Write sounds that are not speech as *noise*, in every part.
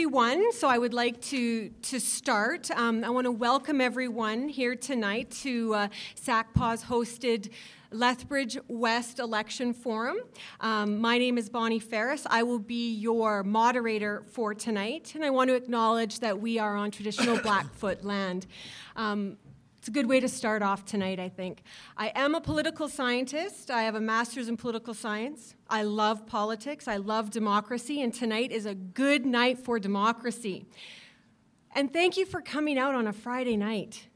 6:31, so I would like to to start. Um, I want to welcome everyone here tonight to uh, SACPA's hosted Lethbridge West Election Forum. Um, my name is Bonnie Farries. I will be your moderator for tonight, and I want to acknowledge that we are on traditional *coughs* Blackfoot land. Um, it's a good way to start off tonight, I think. I am a political scientist. I have a master's in political science. I love politics. I love democracy, and tonight is a good night for democracy. And thank you for coming out on a Friday night.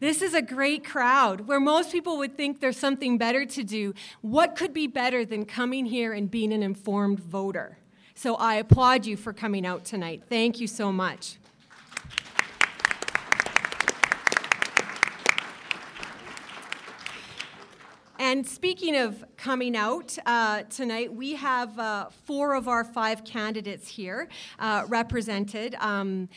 This is a great crowd where most people would think there's something better to do. What could be better than coming here and being an informed voter? So I applaud you for coming out tonight. Thank you so much. And speaking of coming out, uh, tonight we have uh, four of our five candidates here uh, represented. Um,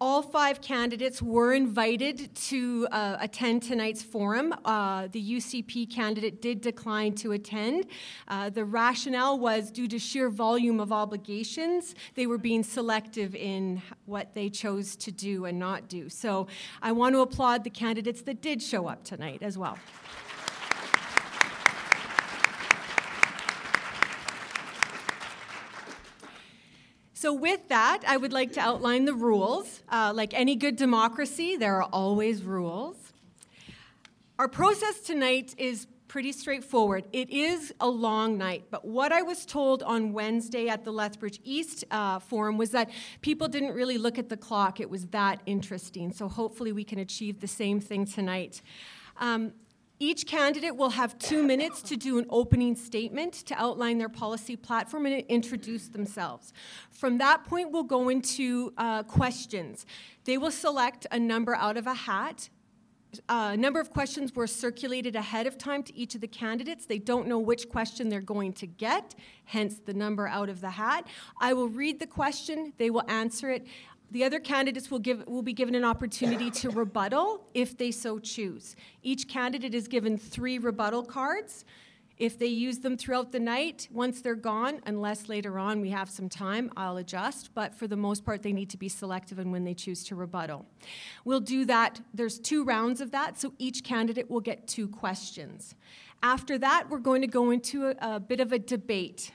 all five candidates were invited to uh, attend tonight's forum. Uh, the UCP candidate did decline to attend. Uh, the rationale was due to sheer volume of obligations, they were being selective in what they chose to do and not do. So I want to applaud the candidates that did show up tonight as well. So, with that, I would like to outline the rules. Uh, like any good democracy, there are always rules. Our process tonight is pretty straightforward. It is a long night, but what I was told on Wednesday at the Lethbridge East uh, Forum was that people didn't really look at the clock. It was that interesting. So, hopefully, we can achieve the same thing tonight. Um, each candidate will have two minutes to do an opening statement to outline their policy platform and introduce themselves. From that point, we'll go into uh, questions. They will select a number out of a hat. Uh, a number of questions were circulated ahead of time to each of the candidates. They don't know which question they're going to get, hence the number out of the hat. I will read the question, they will answer it. The other candidates will, give, will be given an opportunity to rebuttal if they so choose. Each candidate is given three rebuttal cards. If they use them throughout the night, once they're gone, unless later on we have some time, I'll adjust. But for the most part, they need to be selective in when they choose to rebuttal. We'll do that. There's two rounds of that, so each candidate will get two questions. After that, we're going to go into a, a bit of a debate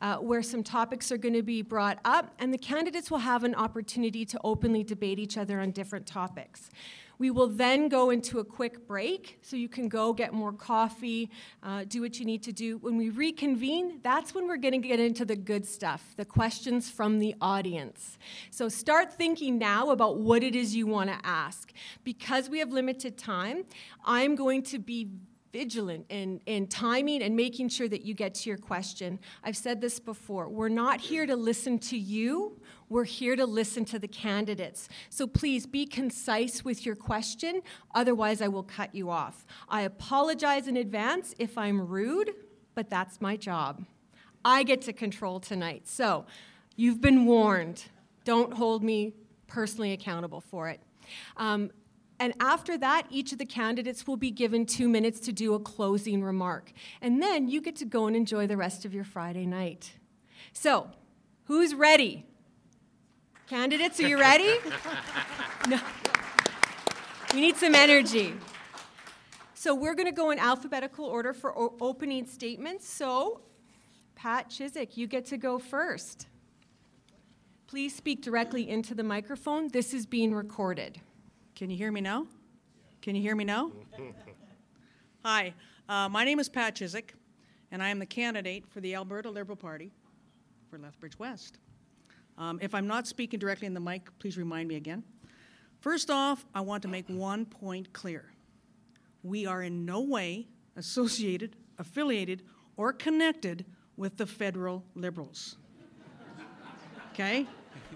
uh, where some topics are going to be brought up, and the candidates will have an opportunity to openly debate each other on different topics. We will then go into a quick break, so you can go get more coffee, uh, do what you need to do. When we reconvene, that's when we're going to get into the good stuff, the questions from the audience. So start thinking now about what it is you want to ask. Because we have limited time, I'm going to be vigilant in, in timing and making sure that you get to your question. I've said this before. We're not here to listen to you, we're here to listen to the candidates. So please be concise with your question, otherwise, I will cut you off. I apologize in advance if I'm rude, but that's my job. I get to control tonight. So you've been warned. Don't hold me personally accountable for it. Um, and after that, each of the candidates will be given two minutes to do a closing remark. And then you get to go and enjoy the rest of your Friday night. So, who's ready? Candidates, are you ready? *laughs* no. We need some energy. So, we're going to go in alphabetical order for o- opening statements. So, Pat Chiswick, you get to go first. Please speak directly into the microphone. This is being recorded. Can you hear me now? Can you hear me now? *laughs* Hi, uh, my name is Pat Chiswick, and I am the candidate for the Alberta Liberal Party for Lethbridge West. Um, if I'm not speaking directly in the mic, please remind me again. First off, I want to make one point clear. We are in no way associated, affiliated, or connected with the federal Liberals. *laughs* Okay?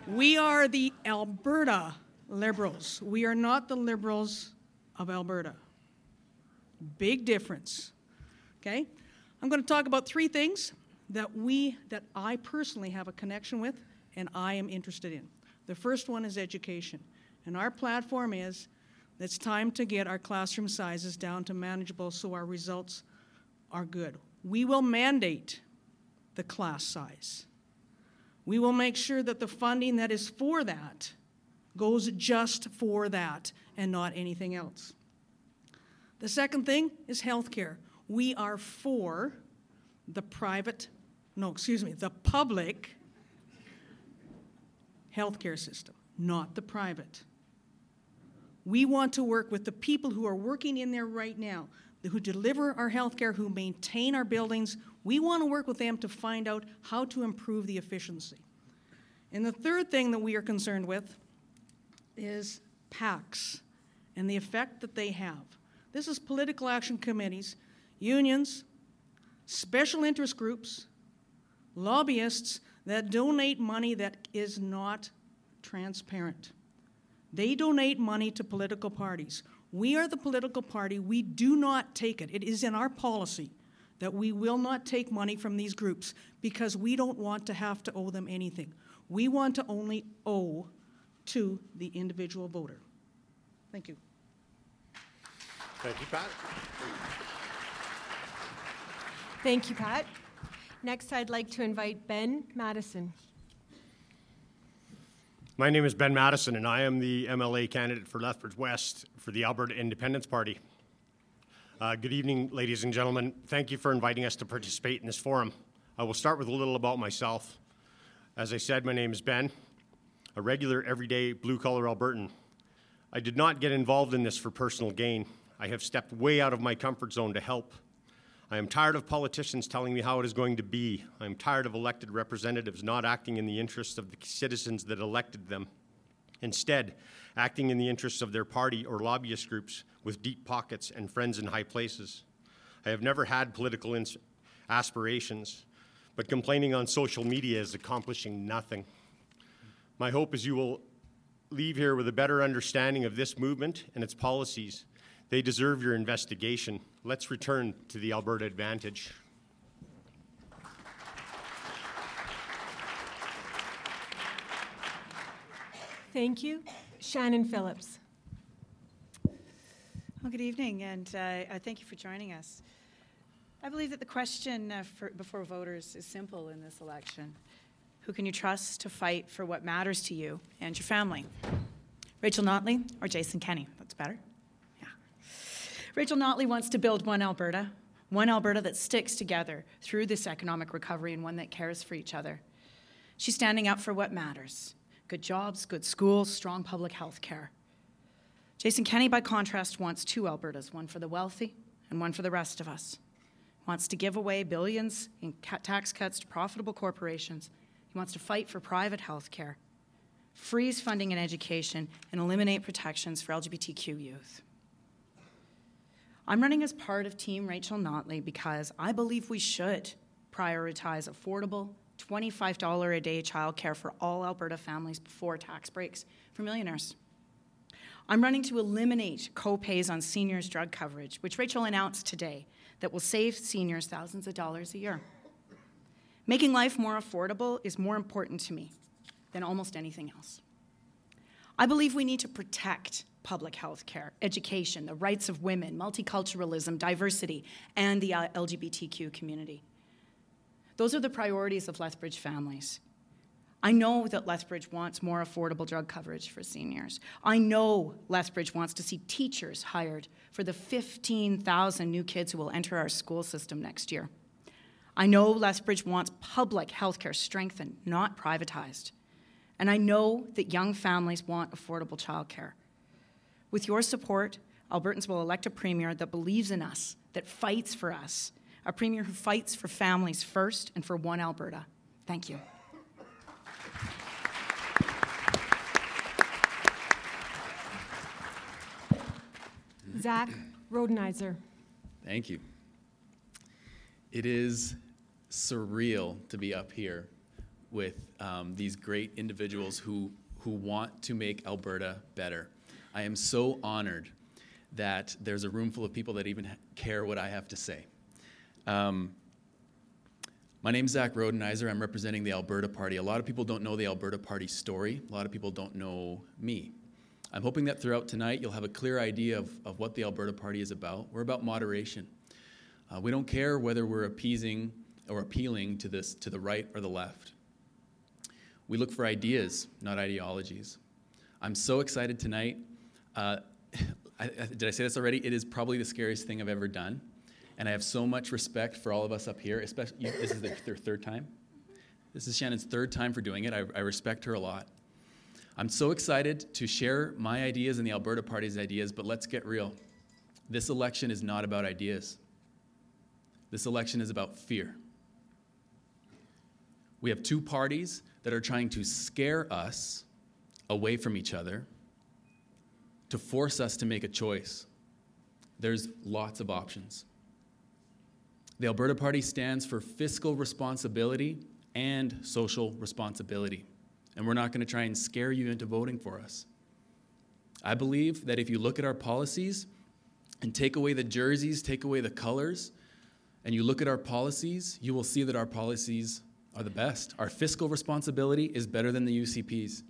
We are the Alberta liberals. We are not the liberals of Alberta. Big difference. Okay? I'm going to talk about three things that we that I personally have a connection with and I am interested in. The first one is education. And our platform is it's time to get our classroom sizes down to manageable so our results are good. We will mandate the class size. We will make sure that the funding that is for that goes just for that and not anything else. The second thing is healthcare. We are for the private, no, excuse me, the public healthcare system, not the private. We want to work with the people who are working in there right now, who deliver our healthcare, who maintain our buildings. We want to work with them to find out how to improve the efficiency. And the third thing that we are concerned with is PACs and the effect that they have. This is political action committees, unions, special interest groups, lobbyists that donate money that is not transparent. They donate money to political parties. We are the political party. We do not take it. It is in our policy that we will not take money from these groups because we don't want to have to owe them anything. We want to only owe to the individual voter. Thank you. Thank you, Pat. Thank you, Pat. Next, I'd like to invite Ben Madison. My name is Ben Madison, and I am the MLA candidate for Lethbridge West for the Alberta Independence Party. Uh, good evening, ladies and gentlemen. Thank you for inviting us to participate in this forum. I will start with a little about myself. As I said, my name is Ben, a regular, everyday blue collar Albertan. I did not get involved in this for personal gain. I have stepped way out of my comfort zone to help. I am tired of politicians telling me how it is going to be. I am tired of elected representatives not acting in the interests of the citizens that elected them. Instead, acting in the interests of their party or lobbyist groups with deep pockets and friends in high places. I have never had political ins- aspirations, but complaining on social media is accomplishing nothing. My hope is you will leave here with a better understanding of this movement and its policies. They deserve your investigation. Let's return to the Alberta Advantage. Thank you. Shannon Phillips. Well, good evening, and uh, thank you for joining us. I believe that the question uh, for, before voters is simple in this election. Who can you trust to fight for what matters to you and your family? Rachel Notley or Jason Kenney? That's better. Yeah. Rachel Notley wants to build one Alberta, one Alberta that sticks together through this economic recovery and one that cares for each other. She's standing up for what matters good jobs, good schools, strong public health care. Jason Kenney, by contrast, wants two Albertas one for the wealthy and one for the rest of us. Wants to give away billions in tax cuts to profitable corporations. He wants to fight for private health care, freeze funding in education, and eliminate protections for LGBTQ youth. I'm running as part of Team Rachel Notley because I believe we should prioritize affordable, $25 a day childcare for all Alberta families before tax breaks for millionaires. I'm running to eliminate co-pays on seniors' drug coverage, which Rachel announced today, that will save seniors thousands of dollars a year. Making life more affordable is more important to me than almost anything else. I believe we need to protect public health care, education, the rights of women, multiculturalism, diversity, and the uh, LGBTQ community. Those are the priorities of Lethbridge families. I know that Lethbridge wants more affordable drug coverage for seniors. I know Lethbridge wants to see teachers hired for the 15,000 new kids who will enter our school system next year. I know Lethbridge wants public health care strengthened, not privatized. And I know that young families want affordable childcare. With your support, Albertans will elect a premier that believes in us, that fights for us, a premier who fights for families first and for one Alberta. Thank you. Zach Rodenizer. Thank you. It is surreal to be up here with um, these great individuals who, who want to make Alberta better. I am so honored that there's a room full of people that even care what I have to say. Um, my name's Zach Rodenizer. I'm representing the Alberta Party. A lot of people don't know the Alberta Party story. A lot of people don't know me. I'm hoping that throughout tonight you'll have a clear idea of, of what the Alberta Party is about. We're about moderation. Uh, we don't care whether we're appeasing or appealing to this to the right or the left. We look for ideas, not ideologies. I'm so excited tonight. Uh, *laughs* I, did I say this already? It is probably the scariest thing I've ever done. And I have so much respect for all of us up here, especially this is their, their, third time. This is Shannon's third time for doing it. I, I respect her a lot. I'm so excited to share my ideas and the Alberta Party's ideas, but let's get real. This election is not about ideas. This election is about fear. We have two parties that are trying to scare us away from each other to force us to make a choice. There's lots of options. The Alberta Party stands for fiscal responsibility and social responsibility. And we're not going to try and scare you into voting for us. I believe that if you look at our policies and take away the jerseys, take away the colors, and you look at our policies, you will see that our policies are the best. Our fiscal responsibility is better than the UCP's.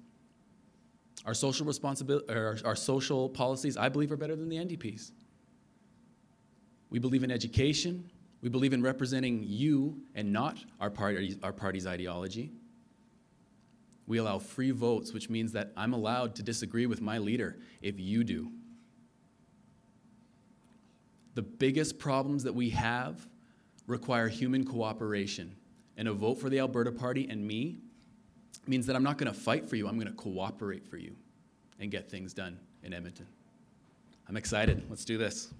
Our social responsibility, our, our social policies, I believe, are better than the NDP's. We believe in education. We believe in representing you and not our, our party's ideology. We allow free votes, which means that I'm allowed to disagree with my leader if you do. The biggest problems that we have require human cooperation. And a vote for the Alberta Party and me means that I'm not going to fight for you, I'm going to cooperate for you and get things done in Edmonton. I'm excited. Let's do this.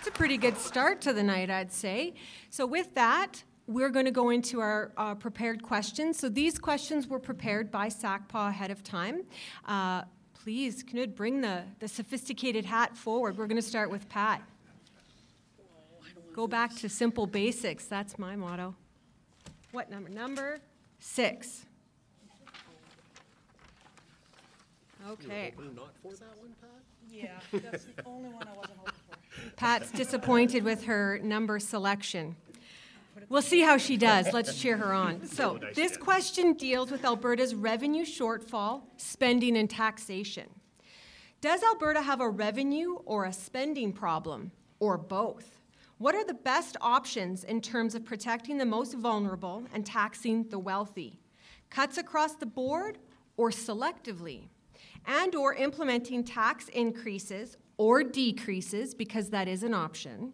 It's a pretty good start to the night, I'd say. So, with that, we're going to go into our uh, prepared questions. So, these questions were prepared by SACPA ahead of time. Uh, please, Knud, bring the, the sophisticated hat forward. We're going to start with Pat. Go back to simple basics. That's my motto. What number? Number six. Okay. Not for that one, Pat? Yeah, that's the only one I wasn't hoping for. Pat's disappointed with her number selection. *laughs* We'll see how she does. Let's cheer her on. *laughs* So, this question deals with Alberta's revenue shortfall, spending, and taxation. Does Alberta have a revenue or a spending problem, or both? What are the best options in terms of protecting the most vulnerable and taxing the wealthy? Cuts across the board or selectively? And or implementing tax increases or decreases because that is an option,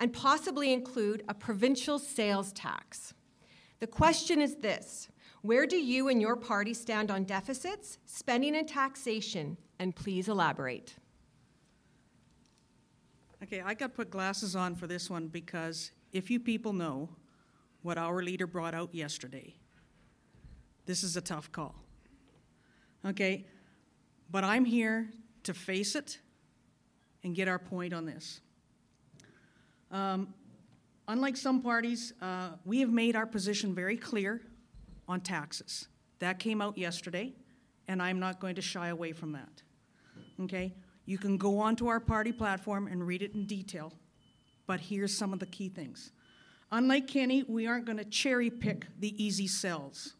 and possibly include a provincial sales tax. The question is this, where do you and your party stand on deficits, spending and taxation, and please elaborate. Okay, I got to put glasses on for this one because if you people know what our leader brought out yesterday, this is a tough call. Okay, but I'm here to face it and get our point on this. Um, unlike some parties, uh, we have made our position very clear on taxes. That came out yesterday, and I'm not going to shy away from that. Okay? You can go onto our party platform and read it in detail, but here's some of the key things. Unlike Kenney, we aren't going to cherry pick the easy sells.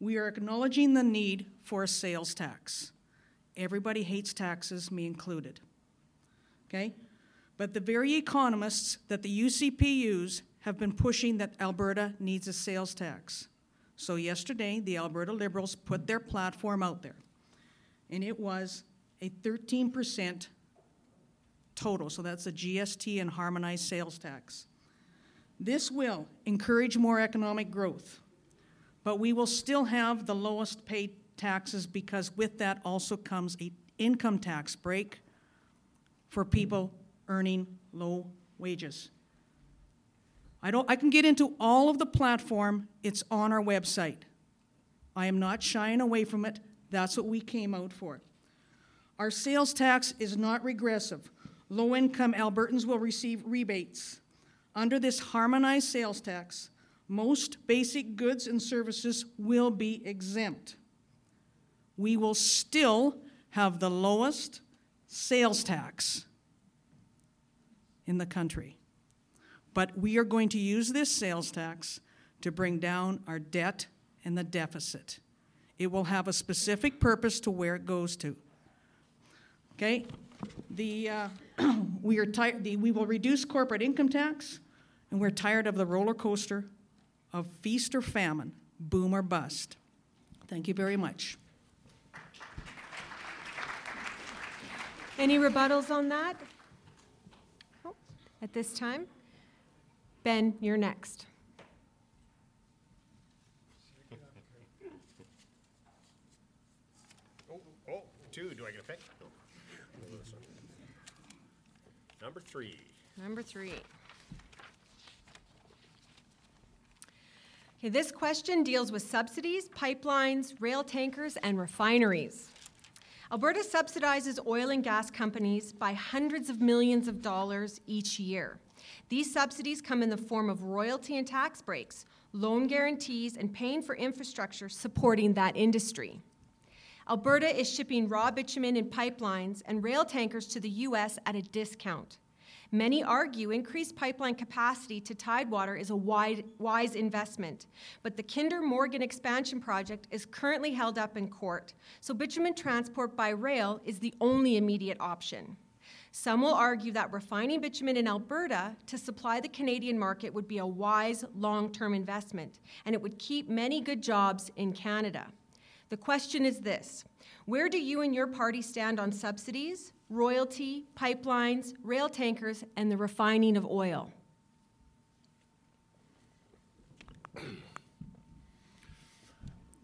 We are acknowledging the need for a sales tax. Everybody hates taxes, me included. Okay? But the very economists that the UCP use have been pushing that Alberta needs a sales tax. So yesterday, the Alberta Liberals put their platform out there, and it was a 13% total, so that's a GST and harmonized sales tax. This will encourage more economic growth, but we will still have the lowest paid taxes because with that also comes an income tax break for people earning low wages. I, don't, I can get into all of the platform, it's on our website. I am not shying away from it. That's what we came out for. Our sales tax is not regressive. Low income Albertans will receive rebates. Under this harmonized sales tax, most basic goods and services will be exempt. We will still have the lowest sales tax in the country. But we are going to use this sales tax to bring down our debt and the deficit. It will have a specific purpose to where it goes to. Okay? The, uh, *clears throat* we, are ti- the, we will reduce corporate income tax And we're tired of the roller coaster of feast or famine, boom or bust. Thank you very much. Any rebuttals on that? At this time? Ben, you're next. Oh, oh, two, do I get a pick? No. We'll go this one. Number three. Number three. Okay, this question deals with subsidies, pipelines, rail tankers, and refineries. Alberta subsidizes oil and gas companies by hundreds of millions of dollars each year. These subsidies come in the form of royalty and tax breaks, loan guarantees, and paying for infrastructure supporting that industry. Alberta is shipping raw bitumen in pipelines and rail tankers to the U.S. at a discount. Many argue increased pipeline capacity to Tidewater is a wide, wise investment, but the Kinder Morgan expansion project is currently held up in court, so bitumen transport by rail is the only immediate option. Some will argue that refining bitumen in Alberta to supply the Canadian market would be a wise long term investment, and it would keep many good jobs in Canada. The question is this Where do you and your party stand on subsidies, royalty, pipelines, rail tankers, and the refining of oil?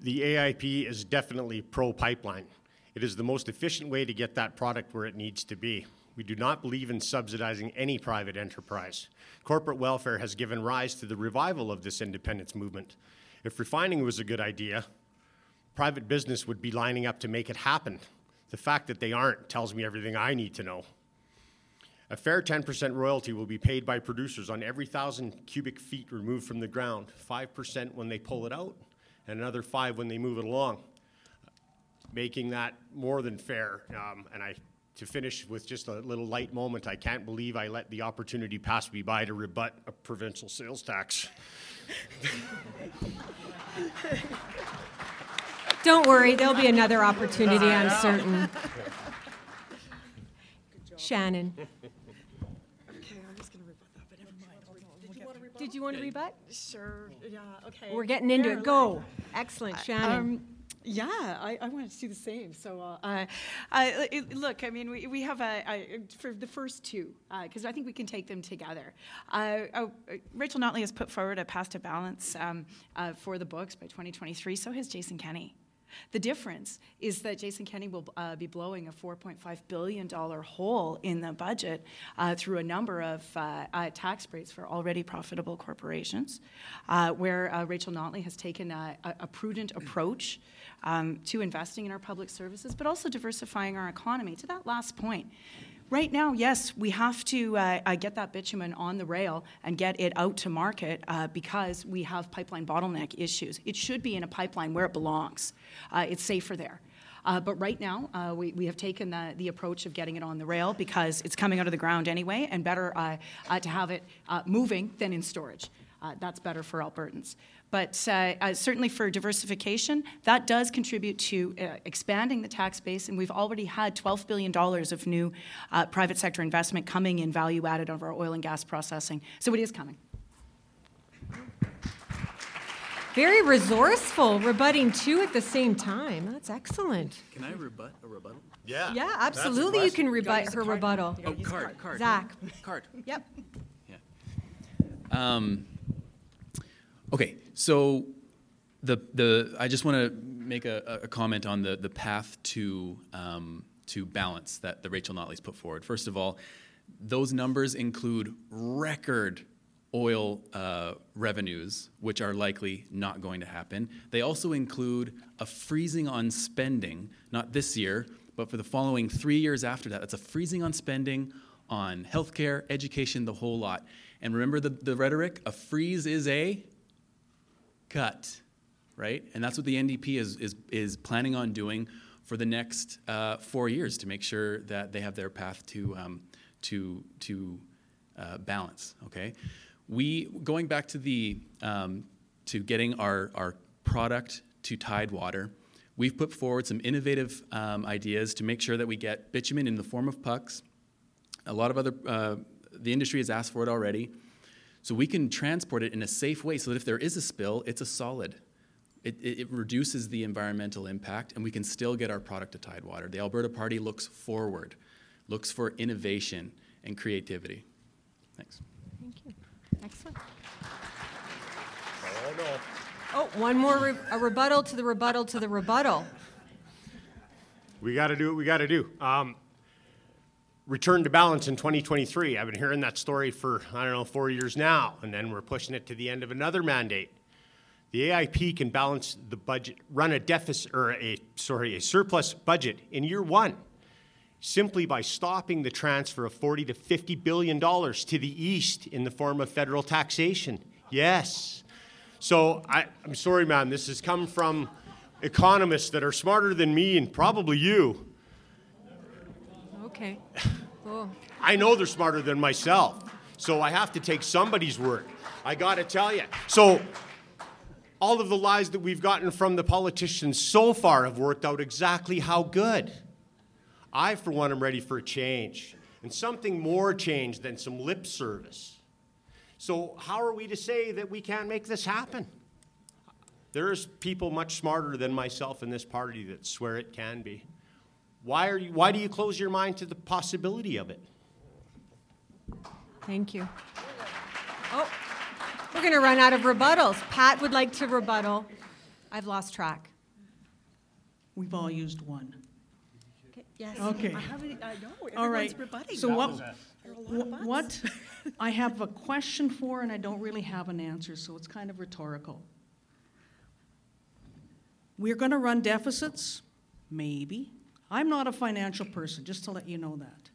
The AIP is definitely pro pipeline. It is the most efficient way to get that product where it needs to be. We do not believe in subsidizing any private enterprise. Corporate welfare has given rise to the revival of this independence movement. If refining was a good idea, private business would be lining up to make it happen. The fact that they aren't tells me everything I need to know. A fair 10% royalty will be paid by producers on every thousand cubic feet removed from the ground, 5% when they pull it out, and another 5 when they move it along, making that more than fair. Um, and I, to finish with just a little light moment, I can't believe I let the opportunity pass me by to rebut a provincial sales tax. *laughs* Don't worry, there'll be another opportunity, I'm certain. Shannon, Okay, I'm gonna rebut that, but never mind. Did you want to rebut? did you want to rebut? Sure, yeah, okay. We're getting into Yeah, it. Go. Excellent, Shannon. Um, yeah, I, I wanted to do the same. So, uh, uh, I, it- look, I mean, we, we have a, I, for the first two, because I think we can take them together. Uh, uh, Rachel Notley has put forward a past to balance um, uh, for the books by 2023. So has Jason Kenney. The difference is that Jason Kenney will uh, be blowing a $4.5 billion hole in the budget uh, through a number of uh, uh, tax breaks for already profitable corporations, uh, where uh, Rachel Notley has taken a, a- prudent approach um, to investing in our public services, but also diversifying our economy. To that last point, Right now, yes, we have to uh, get that bitumen on the rail and get it out to market uh, because we have pipeline bottleneck issues. It should be in a pipeline where it belongs. Uh, it's safer there. Uh, but right now, uh, we, we have taken the, the approach of getting it on the rail because it's coming out of the ground anyway, and better uh, to have it moving than in storage. Uh, that's better for Albertans. But uh, uh, certainly for diversification, that does contribute to uh, expanding the tax base, and we've already had $12 billion of new uh, private sector investment coming in value added of our oil and gas processing. So it is coming. Very resourceful, rebutting two at the same time. That's excellent. Can I rebut a rebuttal? Yeah. Yeah, absolutely, you can rebut her rebuttal. Oh, card, card. Zach. Card. Yep. *laughs* Yeah. *laughs* Um, okay, so the the I just want to make a, a comment on the the path to um, to balance that the Rachel Notley's put forward. First of all, those numbers include record oil uh, revenues, which are likely not going to happen. They also include a freezing on spending, not this year, but for the following three years after that. That's a freezing on spending on healthcare, education, the whole lot. And remember the, the rhetoric? A freeze is a cut, right? And that's what the NDP is, is, is planning on doing for the next uh, four years to make sure that they have their path to, um, to, to uh, balance, okay? We, going back to the, um, to getting our, our product to Tidewater, we've put forward some innovative um, ideas to make sure that we get bitumen in the form of pucks. A lot of other, uh, the industry has asked for it already. So we can transport it in a safe way so that if there is a spill, it's a solid. It, it, it reduces the environmental impact and we can still get our product to Tidewater. The Alberta Party looks forward, looks for innovation and creativity. Thanks. Thank you. Excellent. Oh, no. Oh, one more re- a rebuttal to the rebuttal to the rebuttal. We got to do what we got to do. Um, return to balance in 2023. I've been hearing that story for, I don't know, four years now, and then we're pushing it to the end of another mandate. The AIP can balance the budget, run a deficit, or a, sorry, a surplus budget in year one simply by stopping the transfer of 40 to 50 billion dollars to the east in the form of federal taxation. Yes. So I, I'm sorry, man, this has come from economists that are smarter than me and probably you. Okay. *laughs* Oh, I know they're smarter than myself. So I have to take somebody's word. I got to tell you. So all of the lies that we've gotten from the politicians so far have worked out exactly how good. I, for one, am ready for a change and something more change than some lip service. So, how are we to say that we can't make this happen? There's people much smarter than myself in this party that swear it can be. Why, are you, why do you close your mind to the possibility of it? thank you. Oh, we're going to run out of rebuttals. Pat would like to rebuttal. I've lost track. We've all used one. Yes. Okay. I haven't, I know, All right. rebutting. So what, There are a lot of wh- what *laughs* I have a question for and I don't really have an answer, so it's kind of rhetorical. We're going to run deficits? Maybe. I'm not a financial person, just to let you know that.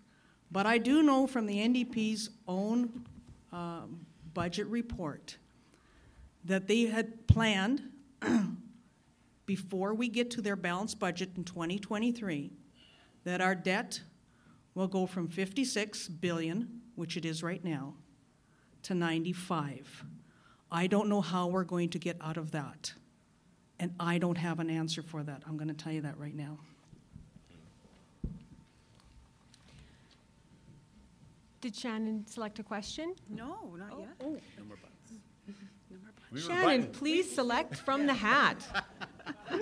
But I do know from the NDP's own um, budget report that they had planned, *clears throat* before we get to their balanced budget in 2023, that our debt will go from 56 billion, which it is right now, to 95. I don't know how we're going to get out of that. And I don't have an answer for that. I'm going to tell you that right now. Did Shannon select a question? No, not oh, yet. Oh, no more butts Shannon, please select from the hat. *laughs* I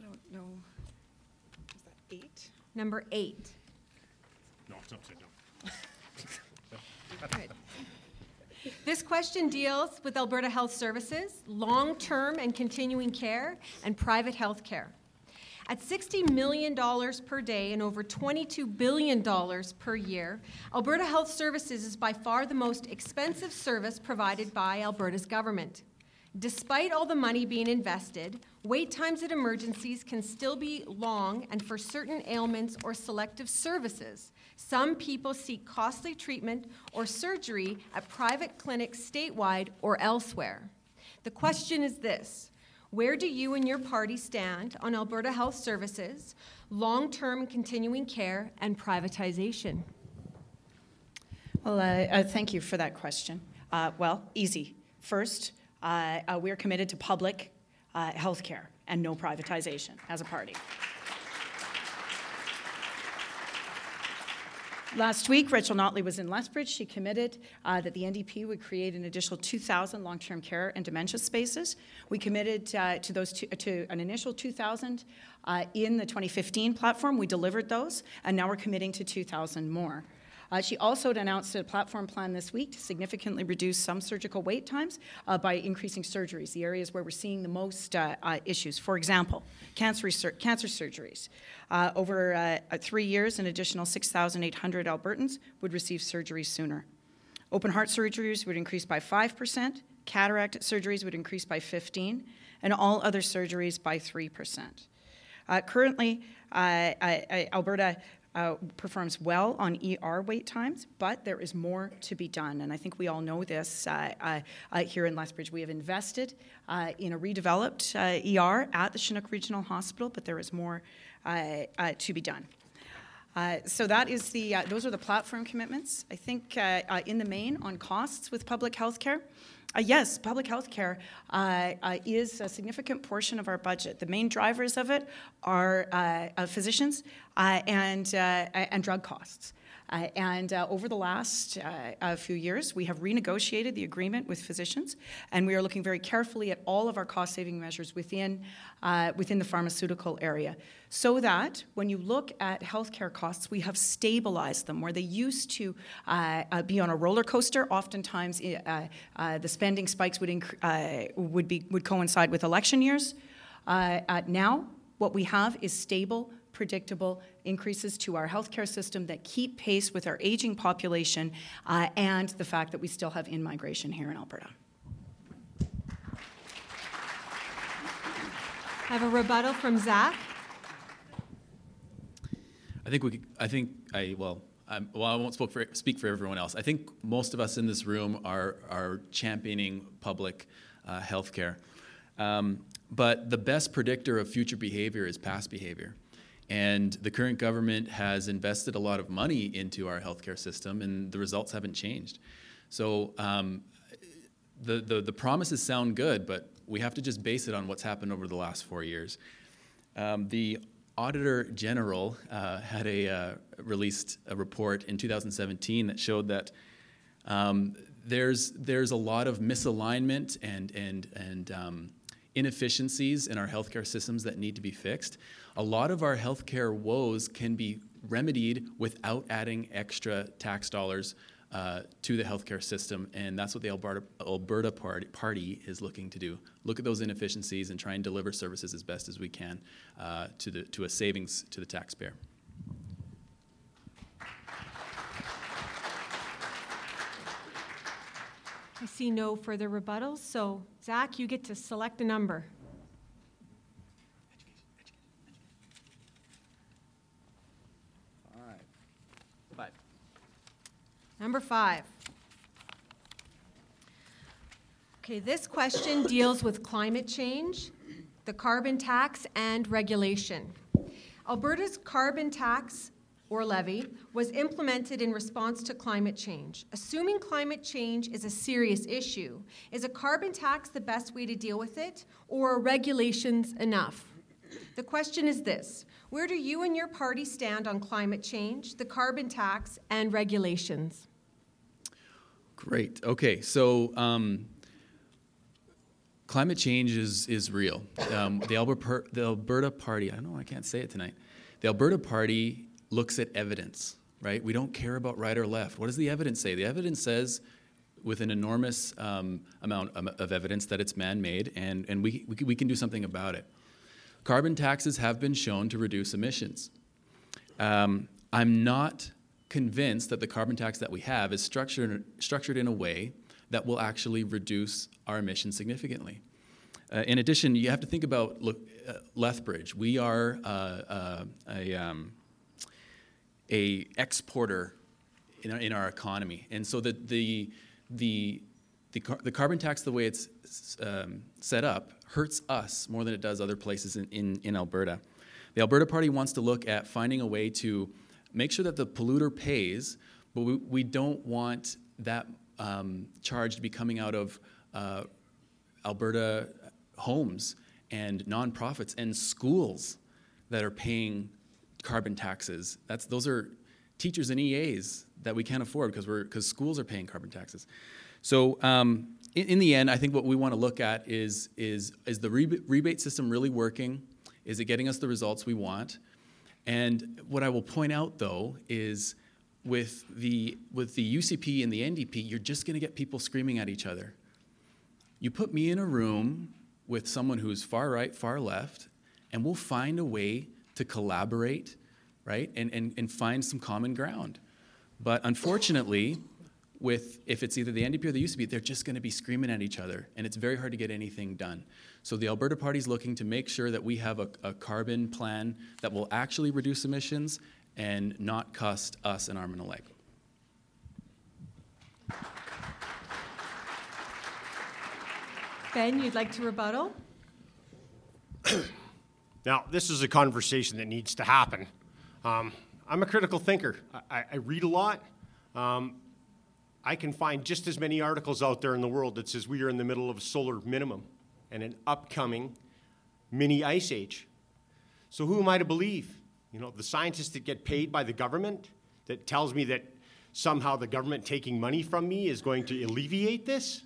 don't know. Is that eight? Number eight. No, it's upside down. *laughs* Good. This question deals with Alberta Health Services, long-term and continuing care, and private health care. At $60 million per day and over $22 billion per year, Alberta Health Services is by far the most expensive service provided by Alberta's government. Despite all the money being invested, wait times at emergencies can still be long, and for certain ailments or selective services, some people seek costly treatment or surgery at private clinics statewide or elsewhere. The question is this Where do you and your party stand on Alberta Health Services, long term continuing care, and privatization? Well, uh, uh, thank you for that question. Uh, well, easy. First, uh, uh, we're committed to public uh, health care and no privatization as a party. Last week, Rachel Notley was in Lethbridge. She committed uh, that the NDP would create an additional 2,000 long-term care and dementia spaces. We committed uh, to those two, to an initial 2,000 uh, in the 2015 platform. We delivered those, and now we're committing to 2,000 more. Uh, she also announced a platform plan this week to significantly reduce some surgical wait times uh, by increasing surgeries, the areas where we're seeing the most uh, uh, issues. For example, cancer, cancer surgeries. Uh, over uh, three years, an additional 6,800 Albertans would receive surgery sooner. Open heart surgeries would increase by 5%, cataract surgeries would increase by 15, and all other surgeries by 3%. Uh, currently, uh, Alberta uh, performs well on ER wait times, but there is more to be done. And I think we all know this uh, uh, uh here in Lethbridge. We have invested uh, in a redeveloped ER at the Chinook Regional Hospital, but there is more to be done. So that is the those are the platform commitments. I think in the main on costs with public health care. Uh, yes, public health care uh, uh, is a significant portion of our budget. The main drivers of it are uh, uh, physicians uh, and, and drug costs. Uh, and uh, over the last uh, few years, we have renegotiated the agreement with physicians, and we are looking very carefully at all of our cost saving measures within, uh, within the pharmaceutical area so that when you look at healthcare costs, we have stabilized them where they used to uh, uh, be on a roller coaster. Oftentimes, the spending spikes would, inc- would, be, would coincide with election years. Now, what we have is stable, predictable increases to our healthcare system that keep pace with our aging population and the fact that we still have in migration here in Alberta. I have a rebuttal from Zach. I think we. I think I. Well, I'm, well, I won't for, speak for everyone else. I think most of us in this room are are championing public uh, health care. Um, but the best predictor of future behavior is past behavior. And the current government has invested a lot of money into our healthcare system, and the results haven't changed. So um, the, the, the promises sound good, but we have to just base it on what's happened over the last four years. Um, the Auditor General uh, had a uh, released a report in 2017 that showed that um, there's there's a lot of misalignment and and and um, inefficiencies in our healthcare systems that need to be fixed. A lot of our healthcare woes can be remedied without adding extra tax dollars uh, to the healthcare system, and that's what the Alberta, Alberta party, party, is looking to do. Look at those inefficiencies and try and deliver services as best as we can uh, to, the, to a savings to the taxpayer. I see no further rebuttals, so Zach, you get to select a number. Number five. Okay, this question deals with climate change, the carbon tax, and regulation. Alberta's carbon tax or levy was implemented in response to climate change. Assuming climate change is a serious issue, is a carbon tax the best way to deal with it, or are regulations enough? The question is this Where do you and your party stand on climate change, the carbon tax, and regulations? Great. Okay, so um, climate change is, is real. Um, the, Alberta, the Alberta Party, I know, I can't say it tonight. The Alberta Party looks at evidence, right? We don't care about right or left. What does the evidence say? The evidence says, with an enormous um, amount of evidence, that it's man made and, and we, we, we can do something about it. Carbon taxes have been shown to reduce emissions. Um, I'm not convinced that the carbon tax that we have is structured, structured in a way that will actually reduce our emissions significantly. Uh, in addition, you have to think about look, uh, Lethbridge. We are uh, uh a, um, a exporter in our, in our economy, and so the the the the, car- the carbon tax, the way it's um, set up, hurts us more than it does other places in, in, in Alberta. The Alberta Party wants to look at finding a way to make sure that the polluter pays, but we, we don't want that um, charge to be coming out of uh, Alberta homes and nonprofits and schools that are paying carbon taxes. That's, those are teachers and EAs that we can't afford because we're because schools are paying carbon taxes. So um, in, in, the end, I think what we want to look at is is is the rebate system really working? Is it getting us the results we want? And what I will point out, though, is with the, with the UCP and the NDP, you're just going to get people screaming at each other. You put me in a room with someone who's far right, far left, and we'll find a way to collaborate, right, and, and, and find some common ground. But unfortunately, with if it's either the NDP or the UCP, they're just going to be screaming at each other, and it's very hard to get anything done. So the Alberta Party is looking to make sure that we have a, a, carbon plan that will actually reduce emissions and not cost us an arm and a leg. Ben, you'd like to rebuttal? *coughs* now, this is a conversation that needs to happen. Um, I'm a critical thinker. I, I read a lot. Um, I can find just as many articles out there in the world that says we are in the middle of a solar minimum and an upcoming mini ice age. So who am I to believe? You know, the scientists that get paid by the government that tells me that somehow the government taking money from me is going to alleviate this?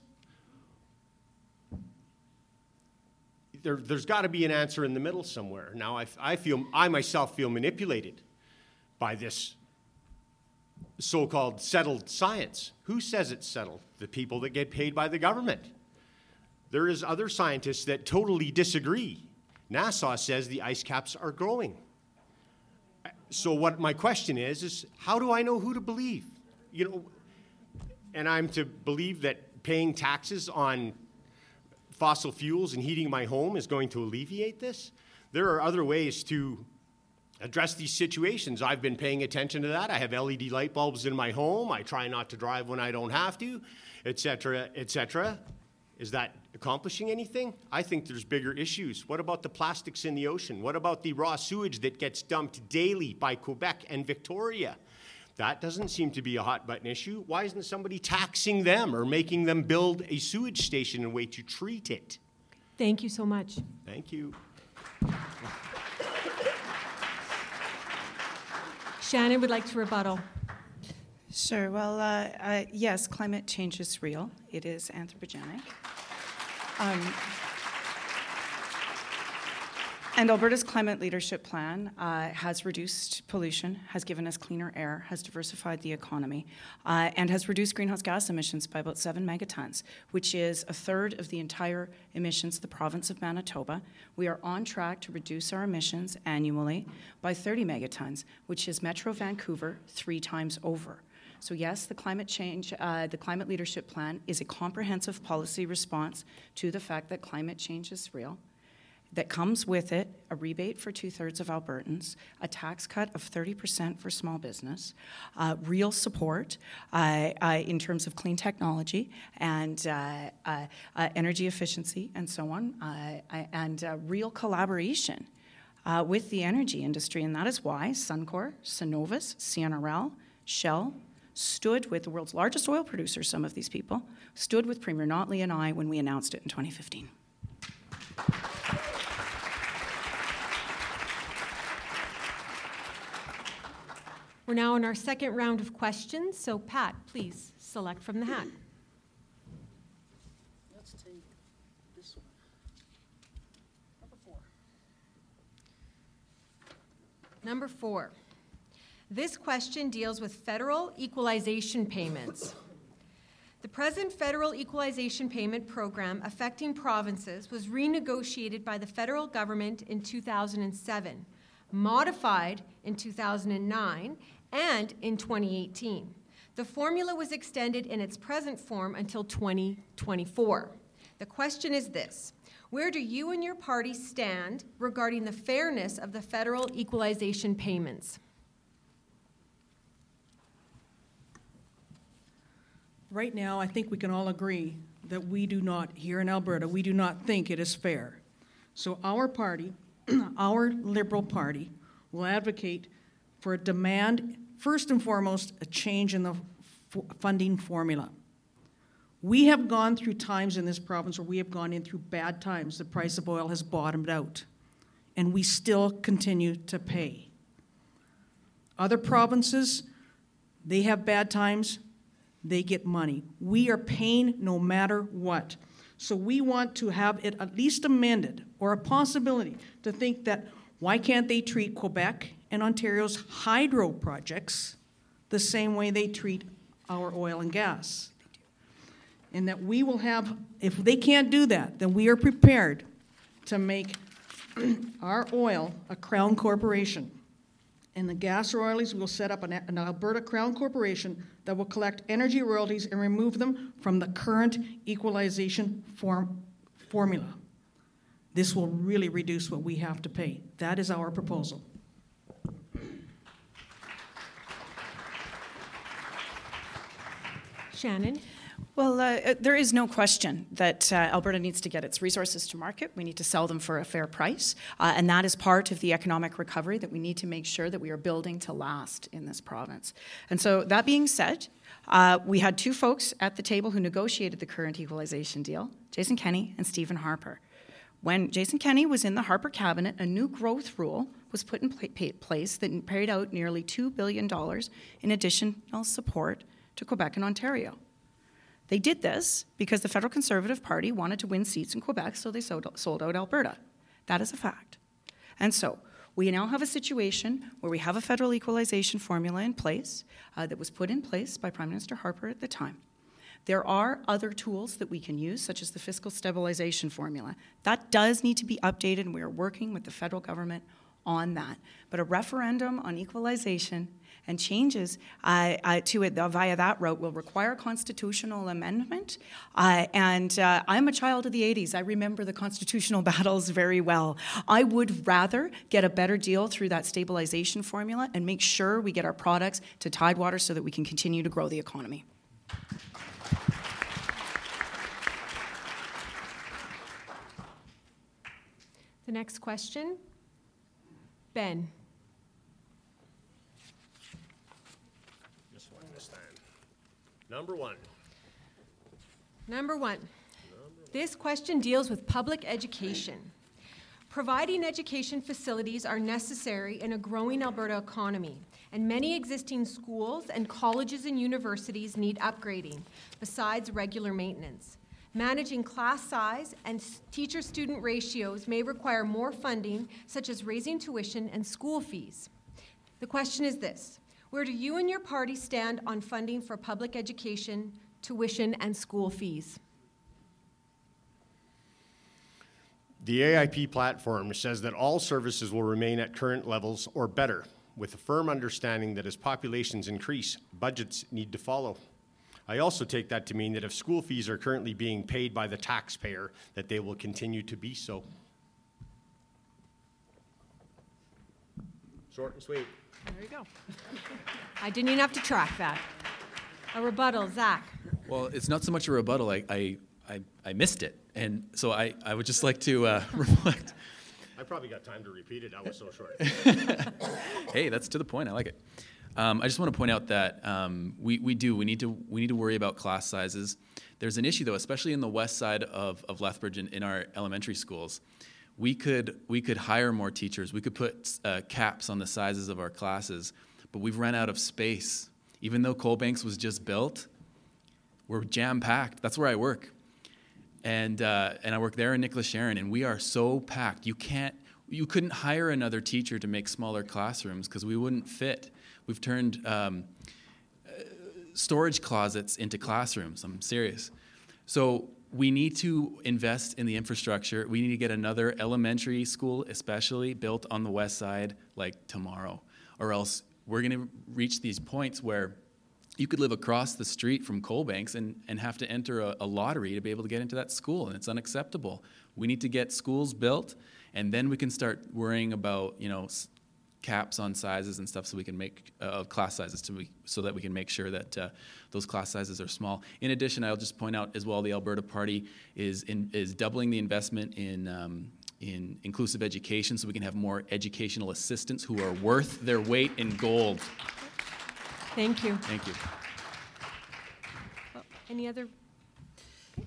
There, there's got to be an answer in the middle somewhere. Now, I, I feel, I myself feel manipulated by this so called settled science. Who says it's settled? The people that get paid by the government. There is other scientists that totally disagree. NASA says the ice caps are growing. So what my question is is how do I know who to believe? You know, and I'm to believe that paying taxes on fossil fuels and heating my home is going to alleviate this? There are other ways to address these situations. I've been paying attention to that. I have LED light bulbs in my home. I try not to drive when I don't have to, etc., etc. Is that accomplishing anything? I think there's bigger issues. What about the plastics in the ocean? What about the raw sewage that gets dumped daily by Quebec and Victoria? That doesn't seem to be a hot button issue. Why isn't somebody taxing them or making them build a sewage station and a way to treat it? Thank you so much. Thank you. Shannon would like to rebuttal. Sure. Well, uh, uh, yes, climate change is real. It is anthropogenic. Um, and Alberta's climate leadership plan uh, has reduced pollution, has given us cleaner air, has diversified the economy, uh, and has reduced greenhouse gas emissions by about seven megatons, which is a third of the entire emissions of the province of Manitoba. We are on track to reduce our emissions annually by 30 megatons, which is Metro Vancouver three times over. So yes, the climate change, uh, the climate leadership plan is a comprehensive policy response to the fact that climate change is real that comes with it a rebate for two thirds of Albertans, a tax cut of 30% for small business, uh, real support uh, uh, in terms of clean technology and uh, uh, uh, energy efficiency and so on, and real collaboration. with the energy industry, and that is why Suncor, Cenovus, CNRL, Shell stood with the world's largest oil producer, some of these people, stood with Premier Notley and I when we announced it in 2015. We're now in our second round of questions, so Pat, please select from the hat. Let's take this one. Number four. Number four. This question deals with federal equalization payments. The present federal equalization payment program affecting provinces was renegotiated by the federal government in 2007, modified in 2009, and in 2018. The formula was extended in its present form until 2024. The question is this Where do you and your party stand regarding the fairness of the federal equalization payments? Right now, I think we can all agree that we do not, here in Alberta, we do not think it is fair. So our party, *clears throat* our Liberal Party, will advocate for a demand, first and foremost, a change in the f- funding formula. We have gone through times in this province where we have gone in through bad times. The price of oil has bottomed out, and we still continue to pay. Other provinces, they have bad times, they get money. We are paying no matter what. So we want to have it at least amended or a possibility to think that why can't they treat Quebec and Ontario's hydro projects the same way they treat our oil and gas. And that we will have, if they can't do that, then we are prepared to make *clears throat* our oil a crown corporation. And the gas royalties will set up an, an, Alberta Crown Corporation that will collect energy royalties and remove them from the current equalization form, formula. This will really reduce what we have to pay. That is our proposal. Shannon? Well, uh, uh, there is no question that uh, Alberta needs to get its resources to market. We need to sell them for a fair price. Uh, and that is part of the economic recovery that we need to make sure that we are building to last in this province. And so, that being said, uh, we had two folks at the table who negotiated the current equalization deal Jason Kenney and Stephen Harper. When Jason Kenney was in the Harper cabinet, a new growth rule was put in pla- place that paid out nearly $2 billion in additional support to Quebec and Ontario. They did this because the federal Conservative Party wanted to win seats in Quebec, so they sold, out Alberta. That is a fact. And so we now have a situation where we have a federal equalization formula in place uh, that was put in place by Prime Minister Harper at the time. There are other tools that we can use, such as the fiscal stabilization formula. That does need to be updated, and we are working with the federal government on that. But a referendum on equalization and changes uh, uh, to it uh, via that route will require constitutional amendment. Uh, and uh, I'm a child of the 80s. I remember the constitutional *laughs* battles very well. I would rather get a better deal through that stabilization formula and make sure we get our products to Tidewater so that we can continue to grow the economy. The next question, Ben. This one this time. Number one. Number one. This question deals with public education. Providing education facilities are necessary in a growing Alberta economy, and many existing schools and colleges and universities need upgrading, besides regular maintenance. Managing class size and teacher student ratios may require more funding, such as raising tuition and school fees. The question is this Where do you and your party stand on funding for public education, tuition, and school fees? The AIP platform says that all services will remain at current levels or better, with a firm understanding that as populations increase, budgets need to follow. I also take that to mean that if school fees are currently being paid by the taxpayer, that they will continue to be so. Short and sweet. There you go. *laughs* I didn't even have to track that. A rebuttal, Zach. Well, it's not so much a rebuttal. I, I, I, I missed it. And so I, I would just like to uh, *laughs* reflect. I probably got time to repeat it. I was so short. *laughs* hey, that's to the point. I like it. Um, I just want to point out that um, we, we do we need to we need to worry about class sizes. There's an issue though, especially in the west side of, of Lethbridge in, in our elementary schools. We could we could hire more teachers. We could put uh, caps on the sizes of our classes, but we've run out of space. Even though Coalbanks was just built, we're jam packed. That's where I work, and uh, and I work there in Nicholas Sheran, and we are so packed. You can't you couldn't hire another teacher to make smaller classrooms because we wouldn't fit. We've turned um, uh, storage closets into classrooms. I'm serious. So we need to invest in the infrastructure. We need to get another elementary school, especially built on the west side, like tomorrow, or else we're going to reach these points where you could live across the street from Coalbanks and, and have to enter a, a lottery to be able to get into that school, and it's unacceptable. We need to get schools built, and then we can start worrying about, you know, caps on sizes and stuff so we can make uh, class sizes to we, so that we can make sure that uh, those class sizes are small. In addition, I'll just point out as well the Alberta Party is in, is doubling the investment in um, in inclusive education so we can have more educational assistants who are worth their weight in gold. Thank you. Thank you. Any other?